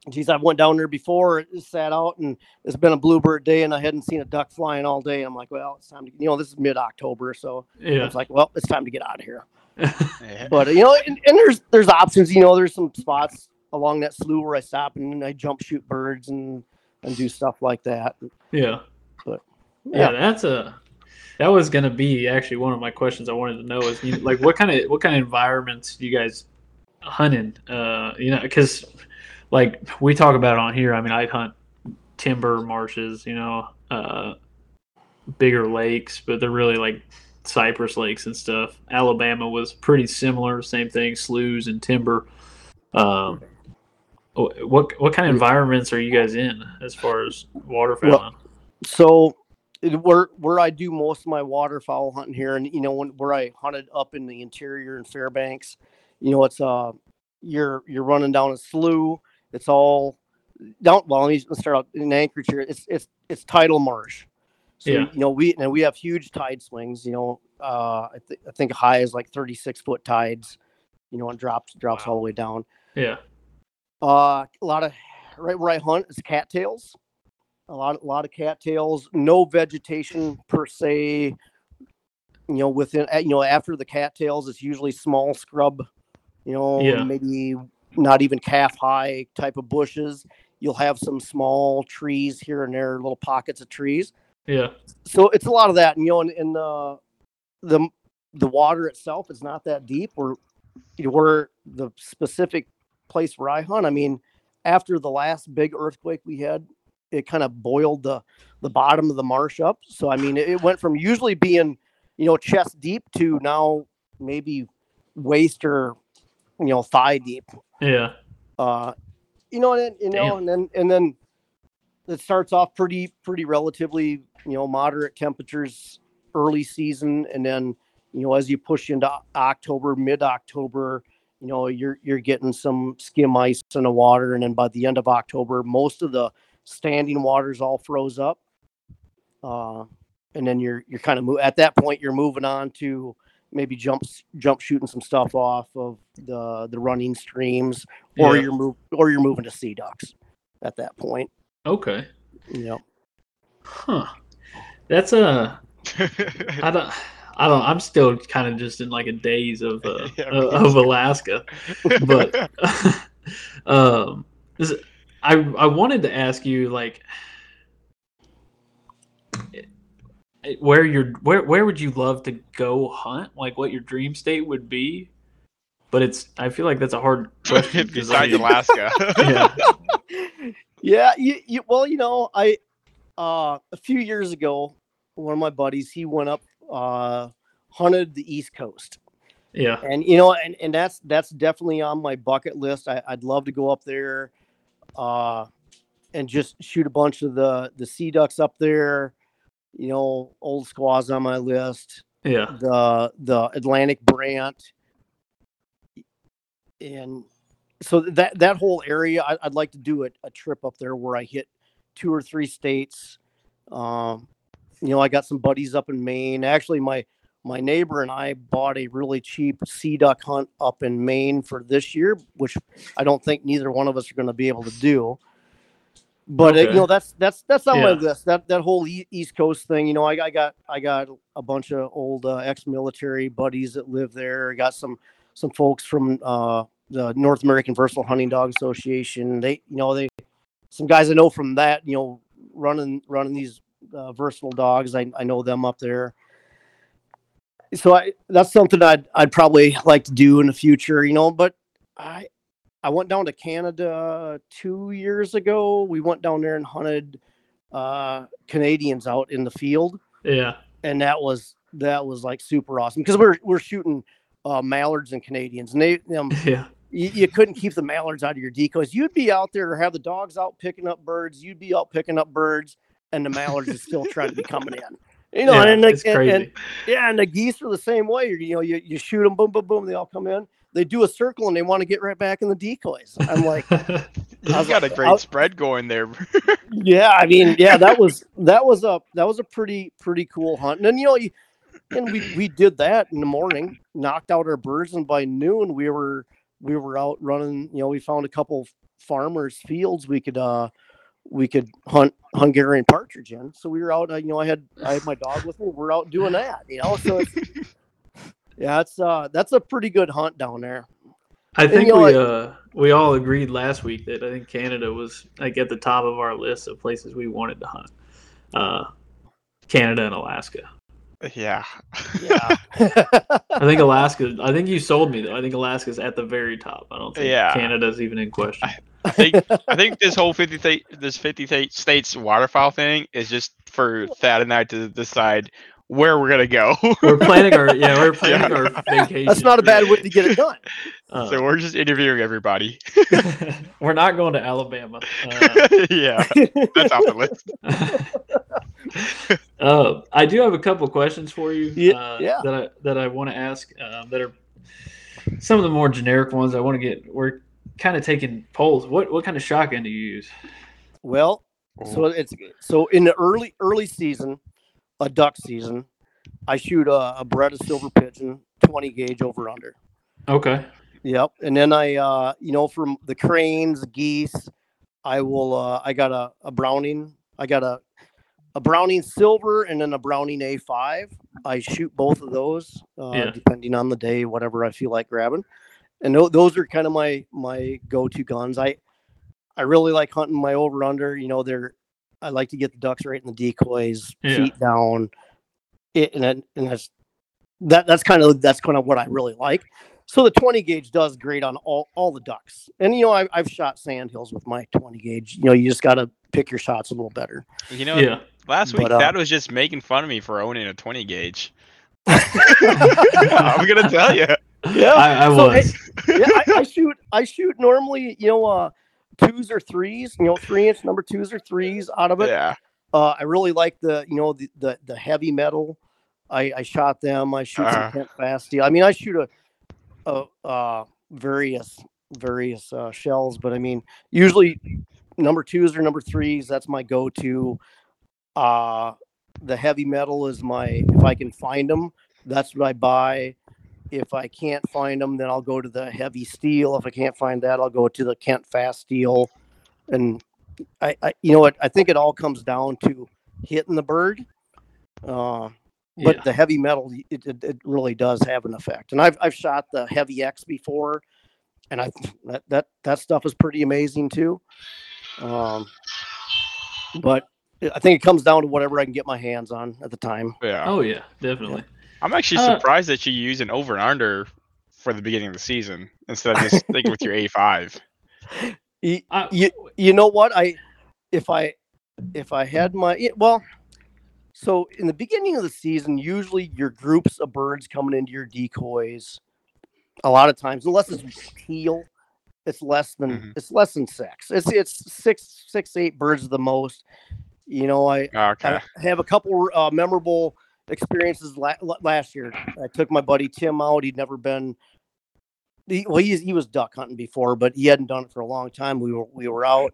geez, I went down there before, it sat out, and it's been a bluebird day, and I hadn't seen a duck flying all day. I'm like, well, it's time to, you know, this is mid October, so Yeah. it's like, well, it's time to get out of here Yeah. but you know, and, and there's there's options. You know, there's some spots along that slough where I stop and I jump shoot birds and and do stuff like that. Yeah. But, yeah, yeah. that's a that was gonna be actually one of my questions I wanted to know is you, like what kind of what kind of environments you guys hunting? Uh, you know, because like we talk about on here. I mean, I hunt timber marshes, you know, uh, bigger lakes, but they're really like cypress lakes and stuff. Alabama was pretty similar, same thing, sloughs and timber. Um, What what kind of environments are you guys in as far as waterfowl? So it- where where I do most of my waterfowl hunting here, and you know when where I hunted up in the interior in Fairbanks, you know it's uh you're you're running down a slough. It's all down. Well, let me let's start out in Anchorage here. It's it's it's tidal marsh. So Yeah. you know we and we have huge tide swings. You know, uh, I, th- I think high is like 36 foot tides. You know, and drops drops all the way down. yeah. Uh, a lot of right where I hunt is cattails. A lot, a lot of cattails. No vegetation per se. You know, within uh, you know after the cattails, it's usually small scrub. You know, Yeah. maybe not even calf high type of bushes. You'll have some small trees here and there, little pockets of trees. Yeah. So it's a lot of that. And, you know, and, and the the the water itself is not that deep. Or you know, where the specific place where I hunt. I mean, after the last big earthquake we had, it kind of boiled the the bottom of the marsh up. So I mean, it, it went from usually being you know chest deep to now maybe waist or you know thigh deep. Yeah. Uh, you know, and then, you know, Damn. and then and then it starts off pretty pretty relatively you know moderate temperatures early season, and then you know as you push into October, mid October, you know you're you're getting some skim ice in the water, and then by the end of October, most of the standing waters all froze up. Uh, and then you're you're kind of mo- at that point you're moving on to maybe jump jump shooting some stuff off of the the running streams or Yeah. you're move or you're moving to sea ducks at that point. Okay. You know, Huh. That's a. I don't. I don't. I'm still kind of just in like a daze of uh, Yeah, uh, of. Alaska, but um, this, I I wanted to ask you like where you're where where would you love to go hunt? Like what your dream state would be? But it's I feel like that's a hard question. 'cause, I besides Alaska. Yeah. yeah, you, you well, you know, I uh a few years ago, one of my buddies he went up uh hunted the East Coast. Yeah. and you know and, and that's that's definitely on my bucket list I, i'd love to go up there uh and just shoot a bunch of the the sea ducks up there you know old squaws on my list Yeah. the the atlantic brant and so that that whole area I, i'd like to do a, a trip up there where i hit two or three states um you know i got some buddies up in maine actually my my neighbor and I bought a really cheap sea duck hunt up in Maine for this year, which I don't think neither one of us are going to be able to do. But uh, you know that's that's that's my Yeah. list. That that whole East Coast thing. You know, I, I got I got a bunch of old uh, ex-military buddies that live there. I got some some folks from uh, the North American Versatile Hunting Dog Association. They you know they some guys I know from that. You know, running running these uh, versatile dogs. I I know them up there so I that's something I'd I'd probably like to do in the future, you know. But I I went down to Canada two years ago. We went down there and hunted uh, Canadians out in the field, Yeah. and that was that was like super awesome because we're we're shooting uh, mallards and Canadians, and they um, Yeah. you, you couldn't keep the mallards out of your decoys. You'd be out there or have the dogs out picking up birds. You'd be out picking up birds, and the mallards are still trying to be coming in. You know, yeah, and, the, it's and, and yeah, and the geese are the same way. You, you know, you, you shoot them, boom, boom, boom, they all come in. They do a circle and they want to get right back in the decoys. I'm like, I've was got a great I'll- spread going there. yeah, I mean, yeah, that was that was a that was a pretty pretty cool hunt. And then you know, you, and we we did that in the morning, knocked out our birds, and by noon we were we were out running. You know, we found a couple farmers' fields we could uh we could hunt Hungarian partridge in. So we were out. Uh, you know, I had I had my dog with me. We're out doing that. You know, so it's, yeah, it's uh that's a pretty good hunt down there. I think you know, we like- uh we all agreed last week that I think Canada was like at the top of our list of places we wanted to hunt. Uh, Canada and Alaska. yeah. Yeah. I think Alaska. I think you sold me though. I think Alaska's at the very top. I don't think Yeah. Canada's even in question. I think I think this whole fifty state this fifty state states waterfowl thing is just for Thad and I to decide where we're gonna go. We're planning our yeah, we're planning Yeah. our vacation. That's not a bad way to get it done. Uh, so we're just interviewing everybody. we're not going to Alabama. Uh, yeah, that's off the list. uh, I do have a couple questions for you. Yeah, uh, yeah. That I that I want to ask. Um, that are some of the more generic ones. I want to get. We're kind of taking polls. What what kind of shotgun do you use? Well, so it's so in the early early season, a duck season, I shoot a, a Beretta silver pigeon, twenty gauge over under. Okay. Yep, and then I, uh, you know, from the cranes, geese, I will. Uh, I got a, a Browning. I got a a Browning silver and then a Browning A five. I shoot both of those, uh, Yeah. depending on the day, whatever I feel like grabbing. And tho- those are kind of my my go to guns. I I really like hunting my over under. You know, they're I like to get the ducks right in the decoys, Yeah. feet down. It, and that, and that's that that's kind of that's kind of what I really like. So the 20 gauge does great on all, all the ducks. And you know, I, I've shot sandhills with my 20 gauge. You know, you just got to pick your shots a little better. You know, Yeah. last week But, uh, Thad was just making fun of me for owning a 20 gauge. I'm gonna tell you. Yeah, I, I So, was. yeah. I, I shoot. I shoot normally. You know, uh, twos or threes. You know, three inch number twos or threes out of it. Yeah. Uh, I really like the you know the the, the heavy metal. I, I shot them. I shoot Uh-huh. some Kent Fasteel. I mean, I shoot a, a uh, various various uh, shells, but I mean, usually number twos or number threes. That's my go to. Uh, the heavy metal is my if I can find them, that's what I buy. If I can't find them, then I'll go to the heavy steel. If I can't find that, I'll go to the Kent Fasteel. And I, I you know what? I think it all comes down to hitting the bird. Uh, but yeah. the heavy metal, it, it, it really does have an effect. And I've I've shot the Hevi-X before, and I that that that stuff is pretty amazing too. Um, but I think it comes down to whatever I can get my hands on at the time. Yeah. Oh yeah, definitely. I'm actually Uh, surprised that you use an over and under for the beginning of the season instead of just sticking with your A5. Y- I- you, you know what I if I if I had my well so in the beginning of the season usually your groups of birds coming into your decoys a lot of times unless it's teal it's less than Mhm. it's less than six it's it's six six eight birds the most you know I Okay. I have a couple uh, memorable experiences la- la- last year. I took my buddy Tim out. He'd never been. He, well, he, he was duck hunting before, but he hadn't done it for a long time. We were we were out.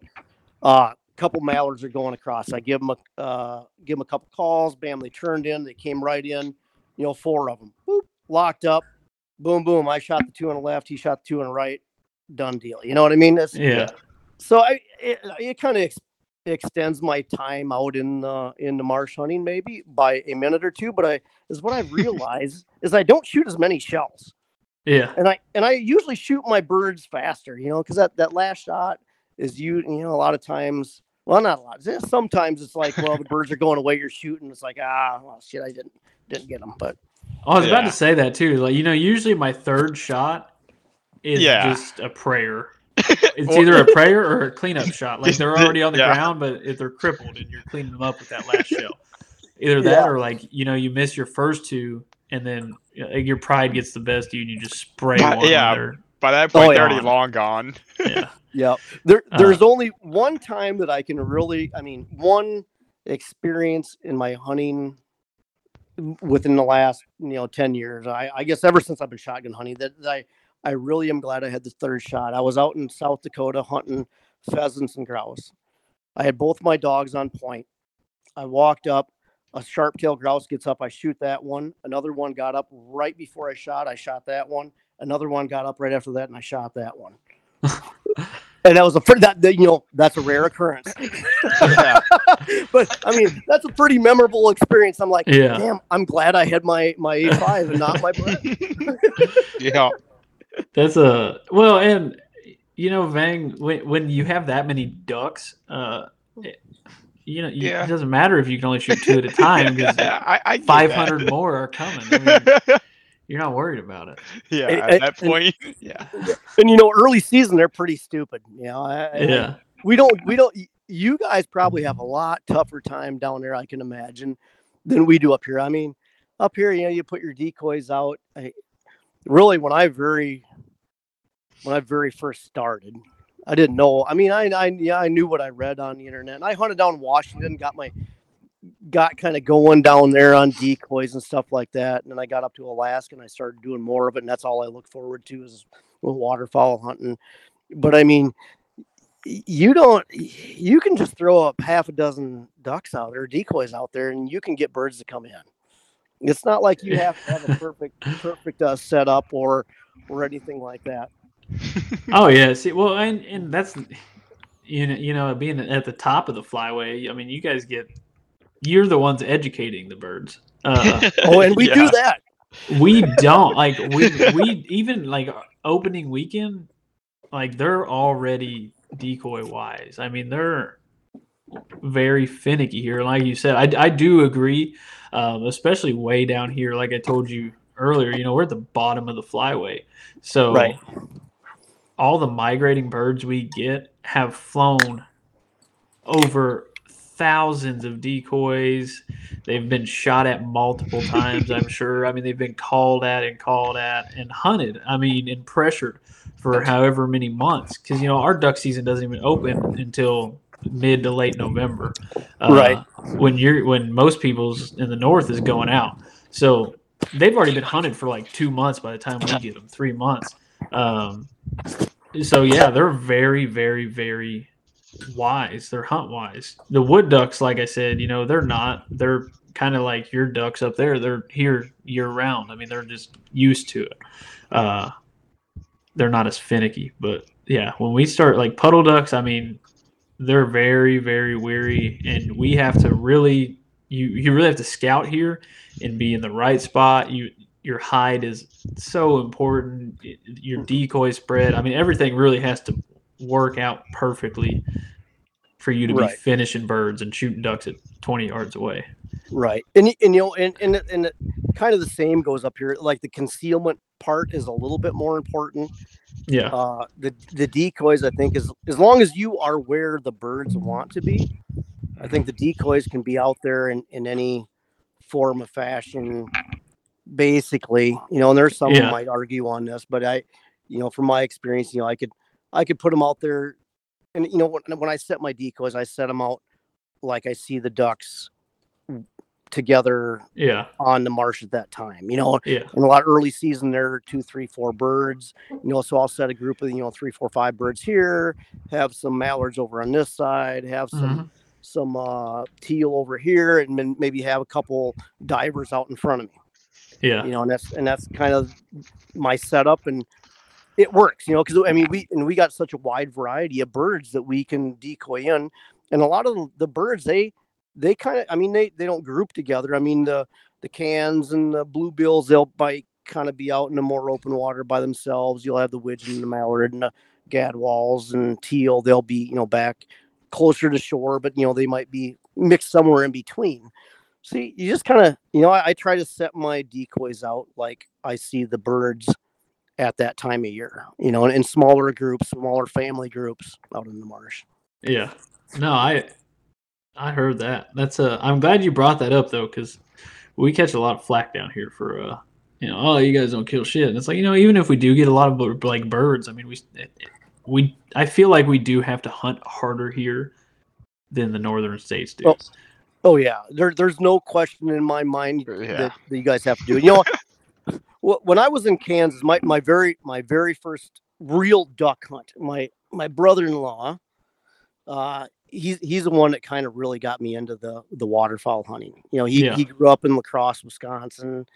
A uh, couple mallards are going across. I give them a uh, give them a couple calls. Bam, they turned in. They came right in. You know, four of them. Boop, locked up. Boom, boom. I shot the two on the left. He shot the two on the right. Done deal. You know what I mean? That's, Yeah. So I it, it kind of extends my time out in the in the marsh hunting maybe by a minute or two. But I is what I've realized is I don't shoot as many shells, Yeah. and I and I usually shoot my birds faster. You know, because that that last shot is you you know a lot of times. Well, not a lot. Sometimes it's like, well, the birds are going away. You're shooting. It's like, ah, well, shit, I didn't didn't get them. But I was about to say that too. Like you know, usually my third shot is Yeah. just a prayer. It's either a prayer or a cleanup shot. Like they're already on the yeah. ground, but if they're crippled and you're cleaning them up with that last shell, either Yeah. that or like you know you miss your first two and then uh, your pride gets the best of you and you just spray Uh, one. yeah. on By that point, Oh, they're yeah. already long gone. yeah. Yeah. There Uh, there's only one time that I can really I mean, one experience in my hunting within the last, you know, 10 years. I, I guess ever since I've been shotgun hunting that, that I I really am glad I had the third shot. I was out in South Dakota hunting pheasants and grouse. I had both my dogs on point. I walked up, a sharp tailed grouse gets up, I shoot that one. Another one got up right before I shot, I shot that one. Another one got up right after that and I shot that one. and that was a fir- that, that you know that's a rare occurrence. but I mean that's a pretty memorable experience. I'm like, Yeah. damn, I'm glad I had my my A5 and not my yeah. That's a well, and you know, Vang, when, when you have that many ducks, uh, it- you know, you, Yeah. it doesn't matter if you can only shoot two at a time because I, I get five that. more are coming. I mean, you're not worried about it. yeah. And- At that and- point, yeah. And you know, early season they're pretty stupid. You know, I, I- Yeah, we don't we don't. You guys probably have a lot tougher time down there, I can imagine, than we do up here. I mean, up here, you know, you put your decoys out. I, really, when I very when I very first started, I didn't know. I mean, I, I yeah, I knew what I read on the internet. And I hunted down Washington, got my got kind of going down there on decoys and stuff like that. And then I got up to Alaska and I started doing more of it. And that's all I look forward to is waterfowl hunting. But I mean, you don't you can just throw up half a dozen ducks out there decoys out there and you can get birds to come in it's not like you have to have a perfect perfect uh, setup or or anything like that oh yeah see well and, and that's you know you know being at the top of the flyway i mean you guys get you're the ones educating the birds uh, oh and we yeah. do that we don't like we we even like opening weekend like they're already decoy wise. I mean, they're very finicky here. Like you said, I, I do agree, um, especially way down here. Like I told you earlier, you know, we're at the bottom of the flyway. So right. All the migrating birds we get have flown over thousands of decoys. They've been shot at multiple times, I'm sure. I mean, they've been called at and called at and hunted. I mean, and pressured for however many months because you know our duck season doesn't even open until mid to late November. Uh, right. When you're when most people's in the north is going out, so they've already been hunted for like two months by the time we get them, three months. Um, so yeah, they're very, very, very wise. They're hunt wise. The wood ducks, like I said, you know, they're not. They're kind of like your ducks up there. They're here year round. I mean, they're just used to it. Uh, they're not as finicky. But yeah, when we start like puddle ducks, I mean, they're very very weary, and we have to really you you really have to scout here and be in the right spot. You your hide is so important. Your decoy spread. I mean, everything really has to work out perfectly for you to right. be finishing birds and shooting ducks at 20 yards away. Right. And, and you know, and, and, and kind of the same goes up here. Like the concealment part is a little bit more important. Yeah. Uh, the the decoys, I think, is as long as you are where the birds want to be, I think the decoys can be out there in, in any form of fashion. Basically, you know, and there's some yeah. who might argue on this, but I, you know, from my experience, you know, I could I could put them out there, and you know, when, when I set my decoys, I set them out like I see the ducks together yeah on the marsh at that time you know yeah in a lot of early season there are two three four birds you know so i'll set a group of you know three four five birds here have some mallards over on this side have some mm-hmm. some uh teal over here and then maybe have a couple divers out in front of me yeah. You know and that's and that's kind of my setup and it works you know because i mean we and we got such a wide variety of birds that we can decoy in and a lot of the birds they they kind of i mean they they don't group together. I mean the the cans and the bluebills they'll bite kind of be out in the more open water by themselves. You'll have the widgeon and the mallard and the gadwalls and teal they'll be you know back closer to shore but you know they might be mixed somewhere in between see you just kind of you know I, I try to set my decoys out like i see the birds at that time of year you know in, in smaller groups smaller family groups out in the marsh yeah no i I heard that. That's a. I'm glad you brought that up though, because we catch a lot of flack down here for uh, you know, oh, you guys don't kill shit. And it's like you know, even if we do get a lot of like birds, I mean, we we I feel like we do have to hunt harder here than the northern states do. Oh, oh yeah, there, there's no question in my mind yeah. that, that you guys have to do. You know, when I was in Kansas, my my very my very first real duck hunt, my my brother-in-law, uh, he's he's the one that kind of really got me into the the waterfowl hunting. You know, he yeah. he grew up in La Crosse, Wisconsin,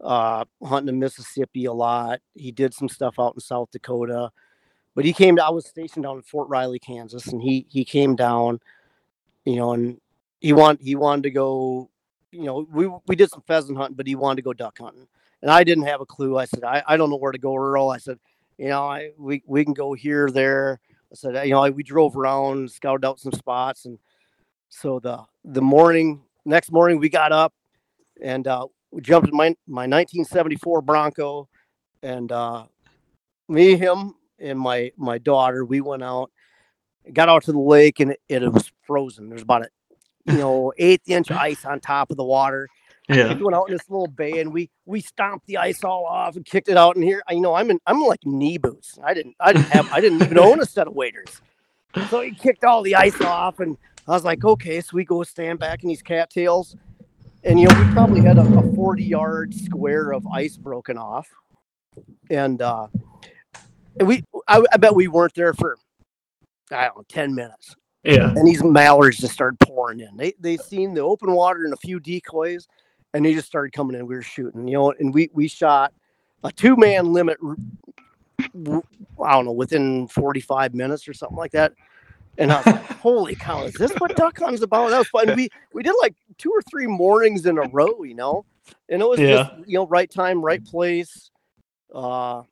uh, hunting in Mississippi a lot. He did some stuff out in South Dakota, but he came. To, I was stationed down in Fort Riley, Kansas, and he he came down. You know, and he want he wanted to go. You know, we we did some pheasant hunting, but he wanted to go duck hunting, and I didn't have a clue. I said, I, I don't know where to go, Earl. I said, you know, I we we can go here, there. I said, you know, we drove around, scouted out some spots, and so the the morning, next morning, we got up and uh, we jumped in my my 1974 Bronco, and uh, me, him, and my my daughter, we went out, got out to the lake, and it, it was frozen. There's about a you know eighth inch ice on top of the water. Yeah. we went out in this little bay and we we stomped the ice all off and kicked it out. in here, I you know, I'm in I'm like knee boots. I didn't I didn't have I didn't even own a set of waders. So he kicked all the ice off, and I was like, okay, so we go stand back in these cattails, and you know we probably had a, a 40 yard square of ice broken off, and uh, and we I, I bet we weren't there for I don't know 10 minutes Yeah. and these mallards just started pouring in. They they seen the open water and a few decoys, and they just started coming in. We were shooting, you know, and we we shot a two man limit. I don't know, within forty five minutes or something like that. And I was like, "Holy cow! Is this what duck hunting's about?" That was fun. We we did like two or three mornings in a row, you know, and it was Yeah. just you know right time, right place. Uh,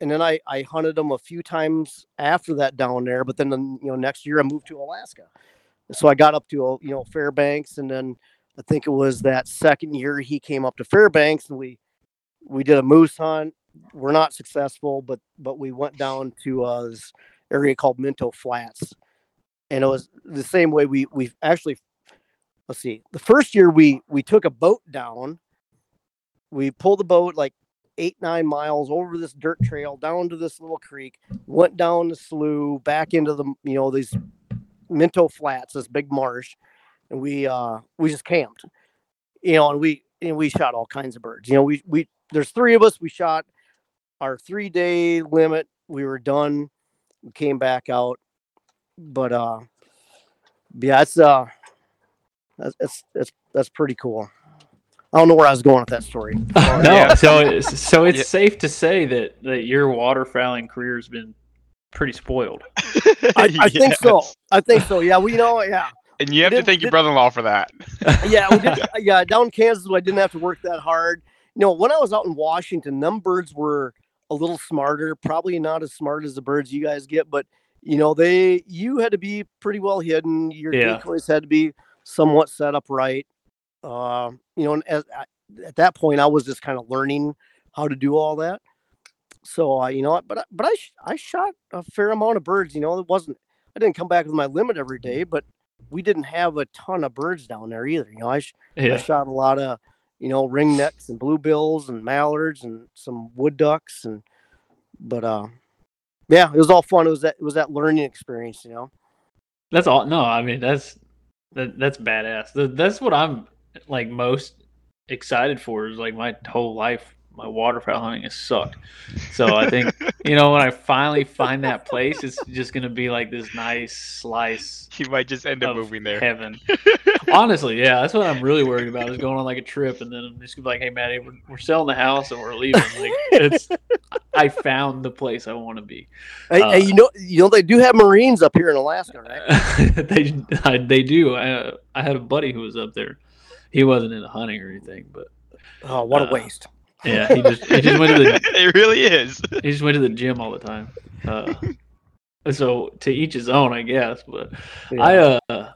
and then I I hunted them a few times after that down there. But then you know next year I moved to Alaska, so I got up to you know Fairbanks, and then I think it was that second year he came up to Fairbanks, and we we did a moose hunt. We're not successful, but but we went down to uh, this area called Minto Flats, and it was the same way we we actually let's see the first year we we took a boat down we pulled the boat like eight nine miles over this dirt trail down to this little creek went down the slough back into the you know these minto flats this big marsh and we uh we just camped. You know and we and we shot all kinds of birds. You know we we there's three of us we shot our three day limit we were done we came back out. But uh yeah it's uh that's that's that's, that's pretty cool i don't know where i was going with that story no, Yeah. so it's, so it's Yeah. safe to say that that your waterfowling career has been pretty spoiled. I, I think so i think so yeah we know yeah And you have to Did- thank your brother-in-law for that. yeah, we did, yeah. Down in Kansas, I didn't have to work that hard. You know, when I was out in Washington, them birds were a little smarter. Probably not as smart as the birds you guys get, but you know, they you had to be pretty well hidden. Your Yeah. decoys had to be somewhat set up right. Uh, you know, and as, at- at that point, I was just kind of learning how to do all that. So, uh, you know, but I- but I I shot a fair amount of birds. You know, it wasn't I didn't come back with my limit every day, but we didn't have a ton of birds down there either. You know, I, sh- I shot a lot of, you know, ringnecks and bluebills and mallards and some wood ducks and, but uh, yeah, it was all fun. It was that it was that learning experience, you know. That's all. No, I mean that's that, that's badass. That's what I'm like most excited for. Is like my whole life, my waterfowl hunting has sucked. So I think you know when I finally find that place, it's just gonna be like this nice slice You might just end up moving there. heaven. Honestly, yeah, that's what I'm really worried about is going on like a trip and then I'm just gonna be like, hey, Maddie, we're, we're selling the house and we're leaving. Like it's, I found the place I want to be. Hey, Uh, hey, you know, you know they do have Marines up here in Alaska, right? they I, they do. I, I had a buddy who was up there. He wasn't into hunting or anything, but Oh, what Uh, a waste! yeah, he just he just went to the it really is. he just went to the gym all the time. Uh, so to each his own, I guess. But Yeah. I uh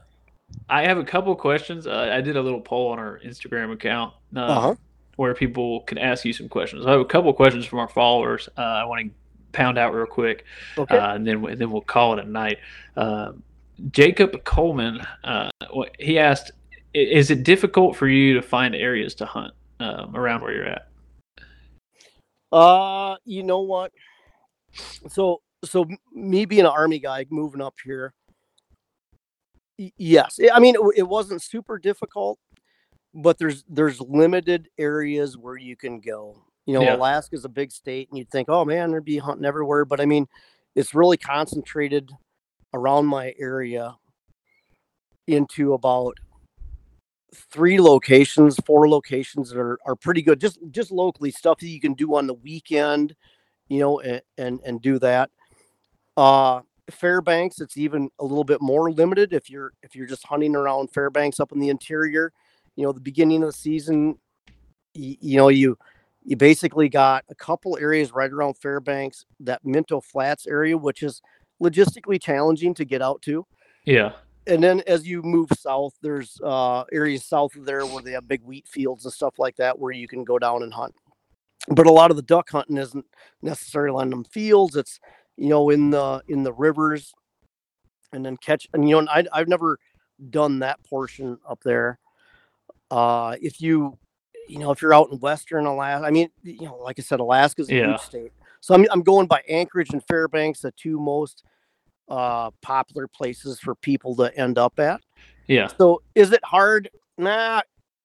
I have a couple questions. Uh, I did a little poll on our Instagram account uh, Uh-huh. where people can ask you some questions. I have a couple questions from our followers. Uh, I want to pound out real quick, okay. uh, and then we- then we'll call it a night. Uh, Jacob Coleman, uh, he asked, "I- "Is it difficult for you to find areas to hunt um, around where you're at?" Uh, you know what? So, so me being an army guy moving up here, y- yes, I mean it, it wasn't super difficult, but there's there's limited areas where you can go. You know, Yeah. Alaska's a big state, and you'd think, oh man, there'd be hunting everywhere, but I mean, it's really concentrated around my area into about three locations, four locations that are, are pretty good. Just just locally stuff that you can do on the weekend, you know, and and, and do that. Uh Fairbanks, it's even a little bit more limited if you're if you're just hunting around Fairbanks up in the interior. You know, the beginning of the season, you, you know, you you basically got a couple areas right around Fairbanks, that Minto Flats area, which is logistically challenging to get out to Yeah, and then as you move south, there's uh, areas south of there where they have big wheat fields and stuff like that where you can go down and hunt. But a lot of the duck hunting isn't necessarily on them fields. It's you know in the in the rivers, and then catch. And you know, and I I've never done that portion up there. Uh, if you you know, if you're out in Western Alaska, I mean, you know, like I said, Alaska's a Yeah. huge state. So I'm I'm going by Anchorage and Fairbanks, the two most uh, popular places for people to end up at. Yeah. So is it hard? Nah,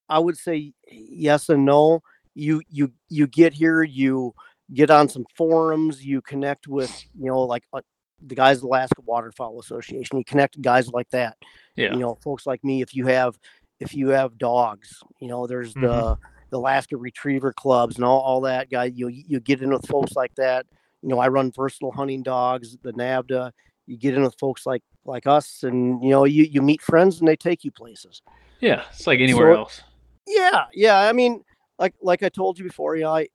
I would say yes and no. You you you get here, you get on some forums, you connect with you know like uh, the guys Alaska Waterfowl Association. You connect with guys like that. Yeah. You know, folks like me. If you have if you have dogs, you know, there's Mhm. the the Alaska Retriever clubs and all, all that guy. You you get in with folks like that. You know, I run versatile hunting dogs, the NAVHDA. You get in with folks like like us, and you know, you you meet friends and they take you places. Yeah. It's like anywhere So- else. Yeah, yeah. I mean, like like I told you before, know, I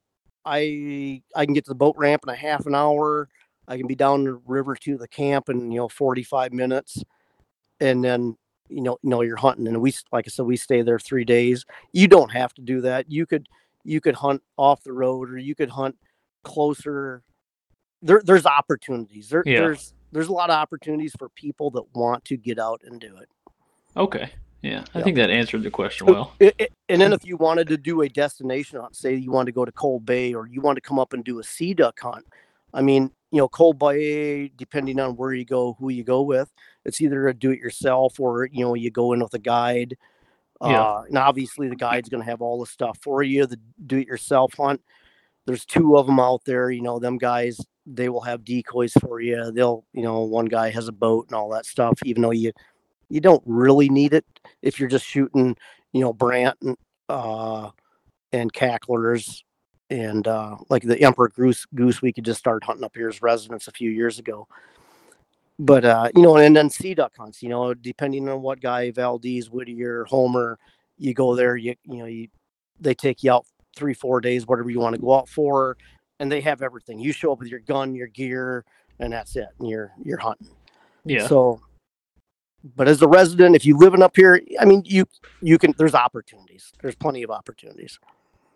I I can get to the boat ramp in a half an hour. I can be down the river to the camp in you know 45 minutes, and then you know you know you're hunting. And we like I said, we stay there three days. You don't have to do that. You could you could hunt off the road, or you could hunt closer. There there's opportunities. There Yeah. there's there's a lot of opportunities for people that want to get out and do it. Okay. Yeah. I Yeah. think that answered the question well. it- it- and then if you wanted to do a destination hunt, say you wanted to go to Cold Bay or you want to come up and do a sea duck hunt, I mean, you know, Cold Bay, depending on where you go, who you go with, it's either a do-it-yourself or you know you go in with a guide. Yeah. Uh, and obviously the guide's going to have all the stuff for you. The do-it-yourself hunt, there's two of them out there. You know, them guys, they will have decoys for you. They'll, you know, one guy has a boat and all that stuff. Even though you, you don't really need it if you're just shooting, you know, brant and uh, and cacklers and uh, like the emperor goose goose we could just start hunting up here as residents a few years ago. But uh, you know, and then sea duck hunts. You know, depending on what guy, Valdez, Whittier, Homer, you go there. You you know, you they take you out three four days, whatever you want to go out for, and they have everything. You show up with your gun, your gear, and that's it. And you're you're hunting. Yeah. So, but as a resident, if you living up here, I mean, you you can. There's opportunities. There's plenty of opportunities.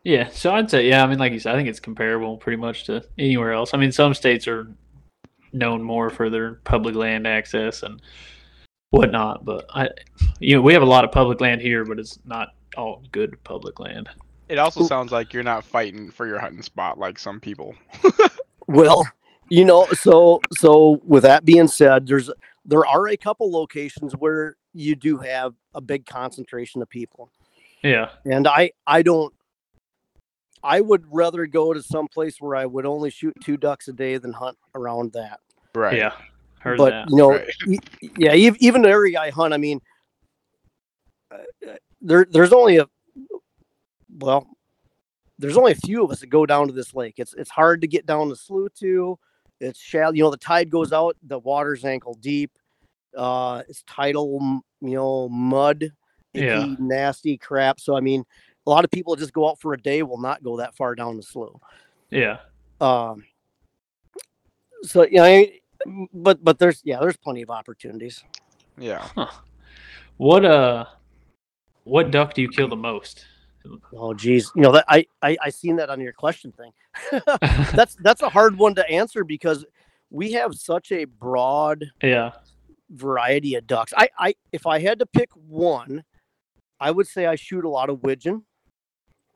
Yeah, so I'd say yeah. I mean, like you said, I think it's comparable pretty much to anywhere else. I mean, some states are known more for their public land access and whatnot, but I, you know, we have a lot of public land here, but it's not all good public land. It also sounds like you're not fighting for your hunting spot like some people. Well, you know, so so with that being said, there's there are a couple locations where you do have a big concentration of people, Yeah, and I I don't. I would rather go to some place where I would only shoot two ducks a day than hunt around that. Right. yeah, heard but that. you know, Right. e- yeah, even the area I hunt, I mean, uh, uh, there there's only a well, there's only a few of us that go down to this lake. It's it's hard to get down the slough to. It's shallow. You know, the tide goes out, the water's ankle deep. Uh, it's tidal, you know, mud, Yeah. nasty crap. So I mean, a lot of people just go out for a day will not go that far down the slough. Yeah, Um, so you know, I- but but there's yeah, there's plenty of opportunities. Yeah. what uh, what duck do you kill the most? Oh geez, you know that I I, I seen that on your question thing. that's that's a hard one to answer because we have such a broad yeah, variety of ducks. I I if I had to pick one, I would say I shoot a lot of widgeon.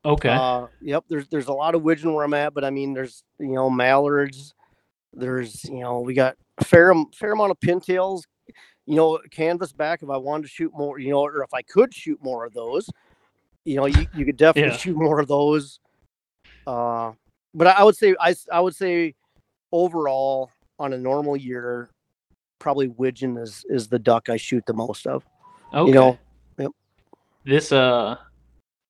okay, Uh, yep, there's there's a lot of widgeon where I'm at, but I mean there's you know mallards, there's you know we got a fair fair amount of pintails, you know canvas back if I wanted to shoot more, you know, or if I could shoot more of those, you know, you, you could definitely Yeah. shoot more of those. Uh, but I, I would say I I would say overall on a normal year, probably widgeon is is the duck I shoot the most of. okay. know, yep. This uh,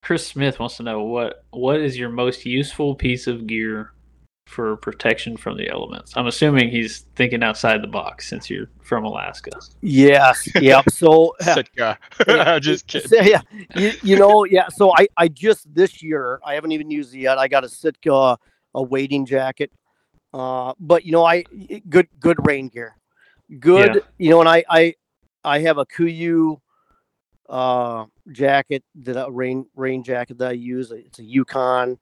Chris Smith wants to know what what is your most useful piece of gear for protection from the elements? I'm assuming he's thinking outside the box since you're from Alaska. Yes, yep. So Sitka. Yeah, Just y- kidding. so, yeah, you, you know, yeah. So I, I just this year, I haven't even used it yet. I got a Sitka, a wading jacket. Uh, but you know, I good, good rain gear, good. Yeah. You know, and I, I, I have a KUIU, uh, jacket that a rain rain jacket that I use. It's a Yukon.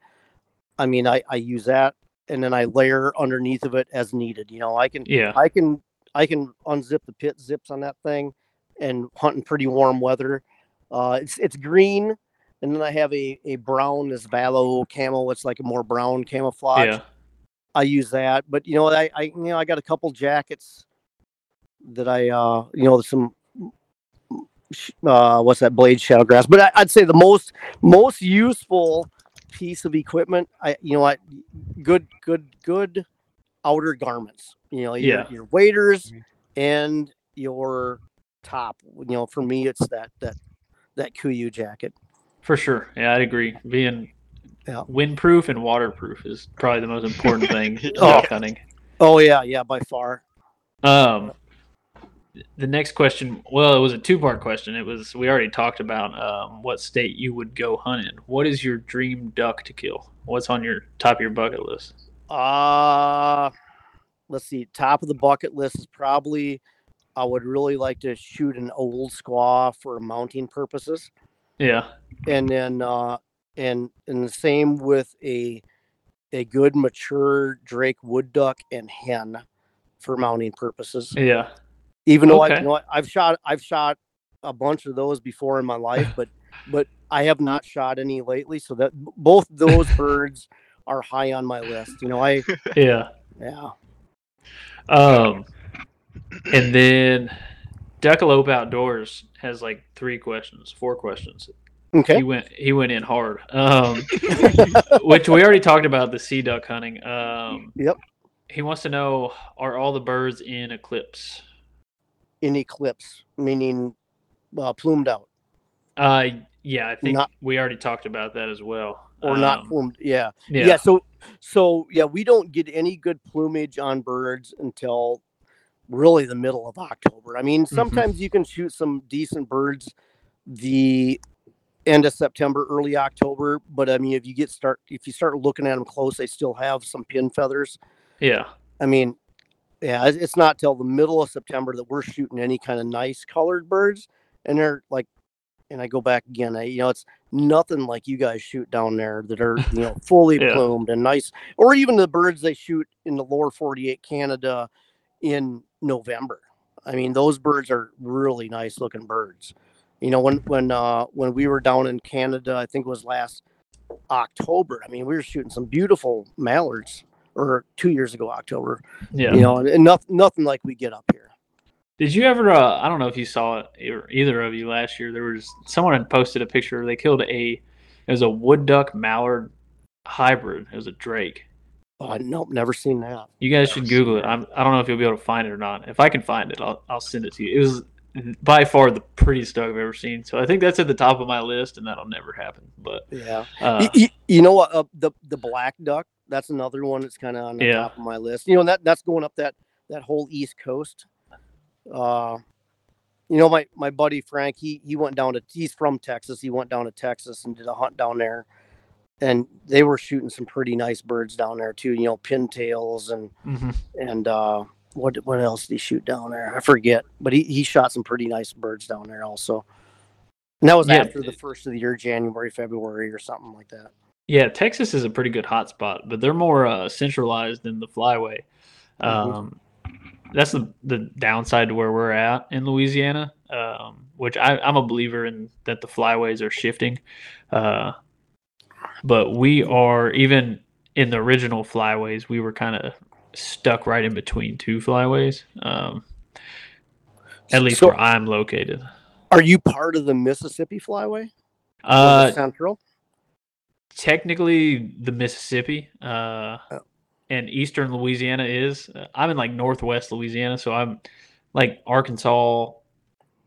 I mean, I, I use that, and then I layer underneath of it as needed. You know, I can Yeah, I can I can unzip the pit zips on that thing and hunt in pretty warm weather. Uh, it's it's green. and then I have a a brown this Valo camo. It's like a more brown camouflage. Yeah. I use that, but you know, I, I you know I got a couple jackets that I uh you know some uh what's that blade shadow grass, but I, I'd say the most most useful piece of equipment I you know what good good good outer garments you know your, Yeah. your waders Mhm. and your top you know for me it's that that that KUIU jacket For sure. Yeah, I'd agree. Being Yeah. windproof and waterproof is probably the most important thing Oh. hunting. oh yeah yeah by far Um, the next question, well, it was a two-part question. It was we already talked about um, what state you would go hunt in. What is your dream duck to kill? What's on your top of your bucket list? Uh let's see. Top of the bucket list is probably I would really like to shoot an old squaw for mounting purposes. Yeah, And then uh and and the same with a a good mature Drake wood duck and hen for mounting purposes. yeah, Even though I, you know, I've shot I've shot a bunch of those before in my life, but but I have not shot any lately. So that both those birds are high on my list. You know, I yeah. yeah. Um, and then Decalope Outdoors has like three questions, four questions. Okay. He went he went in hard. Um, which we already talked about the sea duck hunting. Um, Yep. He wants to know: Are all the birds in eclipse? In eclipse, meaning uh, plumed out Uh, yeah, I think Not- we already talked about that as well. or not Um, plumed. Yeah. Yeah, yeah. So, so yeah, we don't get any good plumage on birds until really the middle of October. I mean, sometimes you can shoot some decent birds the end of September, early October. But I mean, if you get start, if you start looking at them close, they still have some pin feathers. yeah, I mean, yeah, it's- not till the middle of September that we're shooting any kind of nice colored birds, and they're like, and I go back again, I, you know, it's nothing like you guys shoot down there that are you know fully Yeah. plumed and nice, or even the birds they shoot in the lower 48 Canada in November. I mean, those birds are really nice looking birds. You know, when when uh when we were down in Canada, I think it was last October. I mean, we were shooting some beautiful mallards, or two years ago October yeah. you know, and, and nothing, nothing like we get up here. Did you ever? Uh, I don't know if you saw it, or either of you last year. There was someone had posted a picture. They killed a. It was a wood duck mallard hybrid. It was a drake. Oh, nope, never seen that. You guys should Google it. I'm, I don't know if you'll be able to find it or not. If I can find it, I'll, I'll send it to you. It was by far the prettiest duck I've ever seen. So I think that's at the top of my list, and that'll never happen. But Yeah, uh, Y- y- you, know what? Uh, the the black duck. That's another one that's kind of on the Yeah. top of my list. You know, that that's going up that that whole East Coast. Uh, you know, my my buddy Frank, he he went down to he's from Texas. He went down to Texas and did a hunt down there, and they were shooting some pretty nice birds down there too. You know, pintails and mhm. and uh, what what else did he shoot down there? I forget, but he, he shot some pretty nice birds down there also. And that was Yeah. after the first of the year, January, February, or something like that. Yeah, Texas is a pretty good hotspot, but they're more uh, centralized than the flyway. Mhm. Um, that's the the downside to where we're at in Louisiana, um, which I, I'm a believer in that the flyways are shifting. Uh, but we are even in the original flyways, we were kind of stuck right in between two flyways. Um, at least So- where I'm located. Are you part of the Mississippi Flyway? Uh, Central. Technically the Mississippi uh, Oh. and eastern Louisiana is. Uh, I'm in like northwest Louisiana, so I'm like Arkansas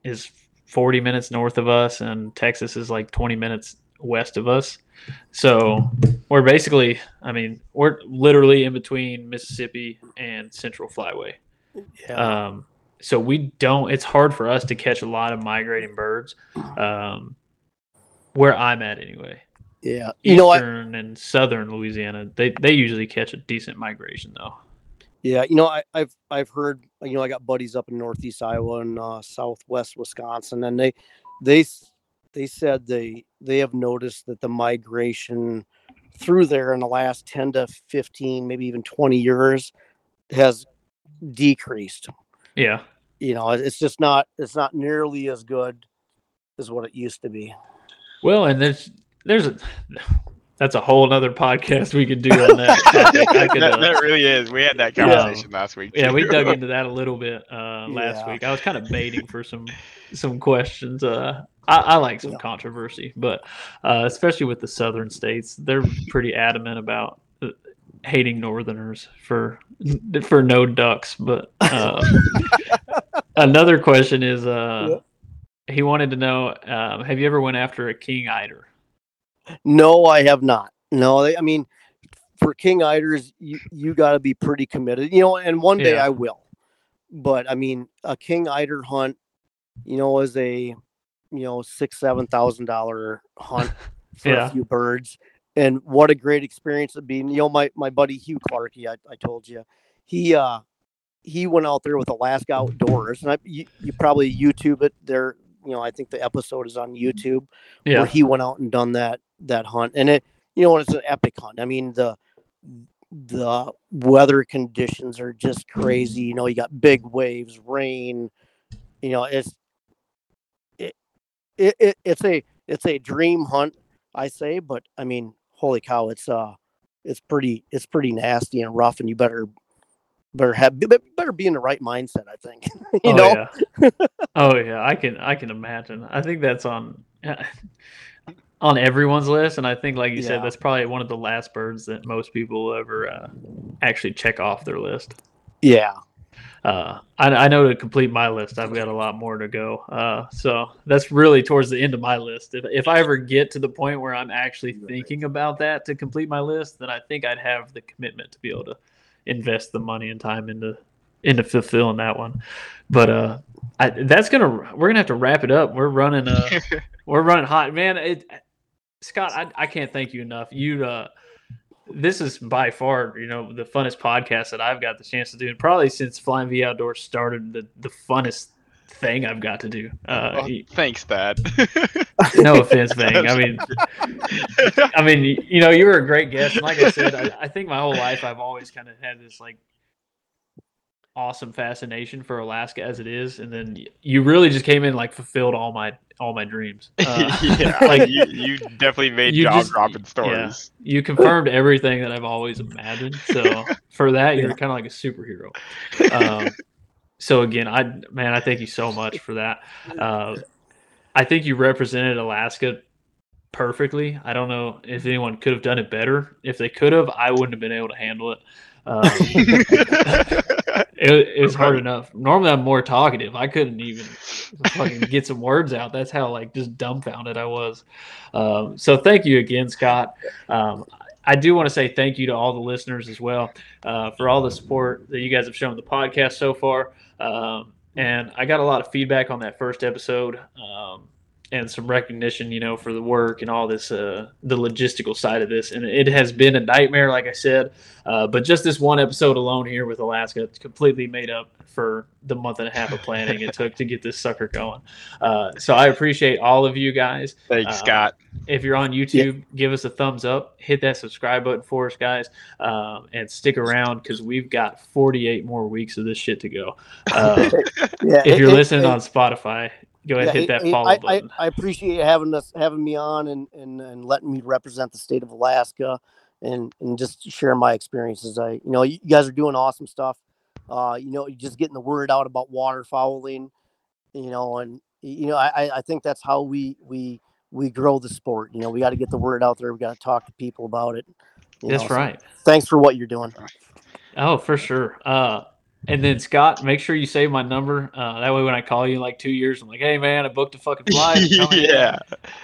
is 40 minutes north of us, and Texas is like 20 minutes west of us. So we're basically, I mean, we're literally in between Mississippi and Central Flyway. Yeah. Um, so we don't. It's hard for us to catch a lot of migrating birds. Um, where I'm at, anyway yeah. You know what? eastern and southern Louisiana, they they usually catch a decent migration though. Yeah. You know, I, I've I've heard. You know, I got buddies up in Northeast Iowa and uh, Southwest Wisconsin, and they they they said they they have noticed that the migration through there in the last 10 to 15 maybe even 20 years has decreased Yeah, you know it's just not it's not nearly as good as what it used to be well, and there's there's a that's a whole other podcast we could do on that. I could, that, uh, that really is. We had that Yeah. conversation last week. yeah, we dug into that a little bit uh, last Yeah. week. I was kind of baiting for some some questions. Uh, I, I like some Yeah. controversy, but uh, especially with the southern states, they're pretty adamant about uh, hating Northerners for for no ducks. But uh, another question is, uh, he wanted to know, um, have you ever went after a king eider? No, I have not. No, I mean, for king eiders, you you got to be pretty committed. You know, and one day Yeah. I will. But I mean, a king eider hunt, you know, is a you know six seven thousand dollar hunt for Yeah. a few birds, and what a great experience it'd be. You know, my my buddy Hugh Clarkey, I, I told you, he uh he went out there with Alaska Outdoors, and I you, you probably YouTube it there. You know, I think the episode is on YouTube Yeah, where he went out and done that that hunt and it you know it's an epic hunt. I mean the the weather conditions are just crazy you know you got big waves rain you know it's it, it, it it's a it's a dream hunt i say but i mean holy cow it's uh it's pretty it's pretty nasty and rough and you better better have be- better be in the right mindset i think you oh, know yeah. oh yeah, I can I can imagine. I think that's on on everyone's list, and I think, like you said, that's probably one of the last birds that most people will ever uh, actually check off their list. yeah Uh, I, I know to complete my list, I've got a lot more to go. Uh, so that's really towards the end of my list. If, if I ever get to the point where I'm actually thinking about that to complete my list, then I think I'd have the commitment to be able to invest the money and time into into fulfilling that one. But uh, I, that's gonna we're gonna have to wrap it up. We're running uh we're running hot, man. It, Scott, I, I can't thank you enough. You uh, this is by far you know the funnest podcast that I've got the chance to do, and probably since Flying V Outdoors started, the the funnest thing I've got to do. Uh, Well, thanks, Dad. no offense, Vang. I mean, I mean, you know, you were a great guest, and like I said, I, I think my whole life I've always kind of had this like awesome fascination for Alaska as it is, and then you really just came in like fulfilled all my all my dreams. Uh, yeah, like- you, you definitely made You job just- dropping yeah. stories. you confirmed everything that I've always imagined. So for that, you're Yeah. kind of like a superhero. Um, so again, I man, I thank you so much for that. Uh, I think you represented Alaska perfectly. I don't know if anyone could have done it better. If they could have, I wouldn't have been able to handle it. Um, it, it was hard enough. Normally, I'm more talkative. I couldn't even fucking get some words out. That's how like just dumbfounded I was. Um, so thank you again, Scott. Um, I do want to say thank you to all the listeners as well uh, for all the support that you guys have shown the podcast so far. Um, and I got a lot of feedback on that first episode. Um, and some recognition, you know, for the work and all this, uh, the logistical side of this. And it has been a nightmare, like I said. Uh, but just this one episode alone here with Alaska, it's completely made up for the month and a half of planning it took to get this sucker going. Uh, so I appreciate all of you guys. Thanks, Uh, Scott. If you're on YouTube, give us a thumbs up, hit that subscribe button for us, guys, um, and stick around because we've got 48 more weeks of this shit to go. Uh, yeah if you're it- listening it- on Spotify, go ahead Yeah, hit that hey, follow I, button. I, I appreciate having us having me on and, and, and letting me represent the state of Alaska and, and just share my experiences. I you know you guys are doing awesome stuff. Uh, you know, you're just getting the word out about waterfowling, you know, and you know, I, I- think that's how we we we grow the sport. You know, we got to get the word out there. We got to talk to people about it. That's know, so right. Thanks for what you're doing. Oh, for sure. Uh, and then Scott, make sure you save my number. Uh, that way, when I call you in like two years, I'm like, "Hey, man, I booked a fucking flight. I'm yeah.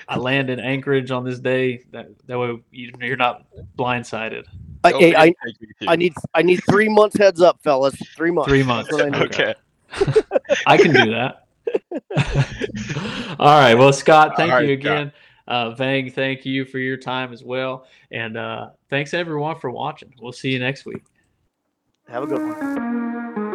I land in Anchorage on this day. That that way, you, you're not blindsided. I, Go hey, I, ahead and take me too. I need I need three months heads up, fellas. Three months. Three months. I. Okay. I can do that. All right. Well, Scott, thank All you right, Scott. again. Uh, Vang, thank you for your time as well. And uh, thanks everyone for watching. We'll see you next week. Have a good one.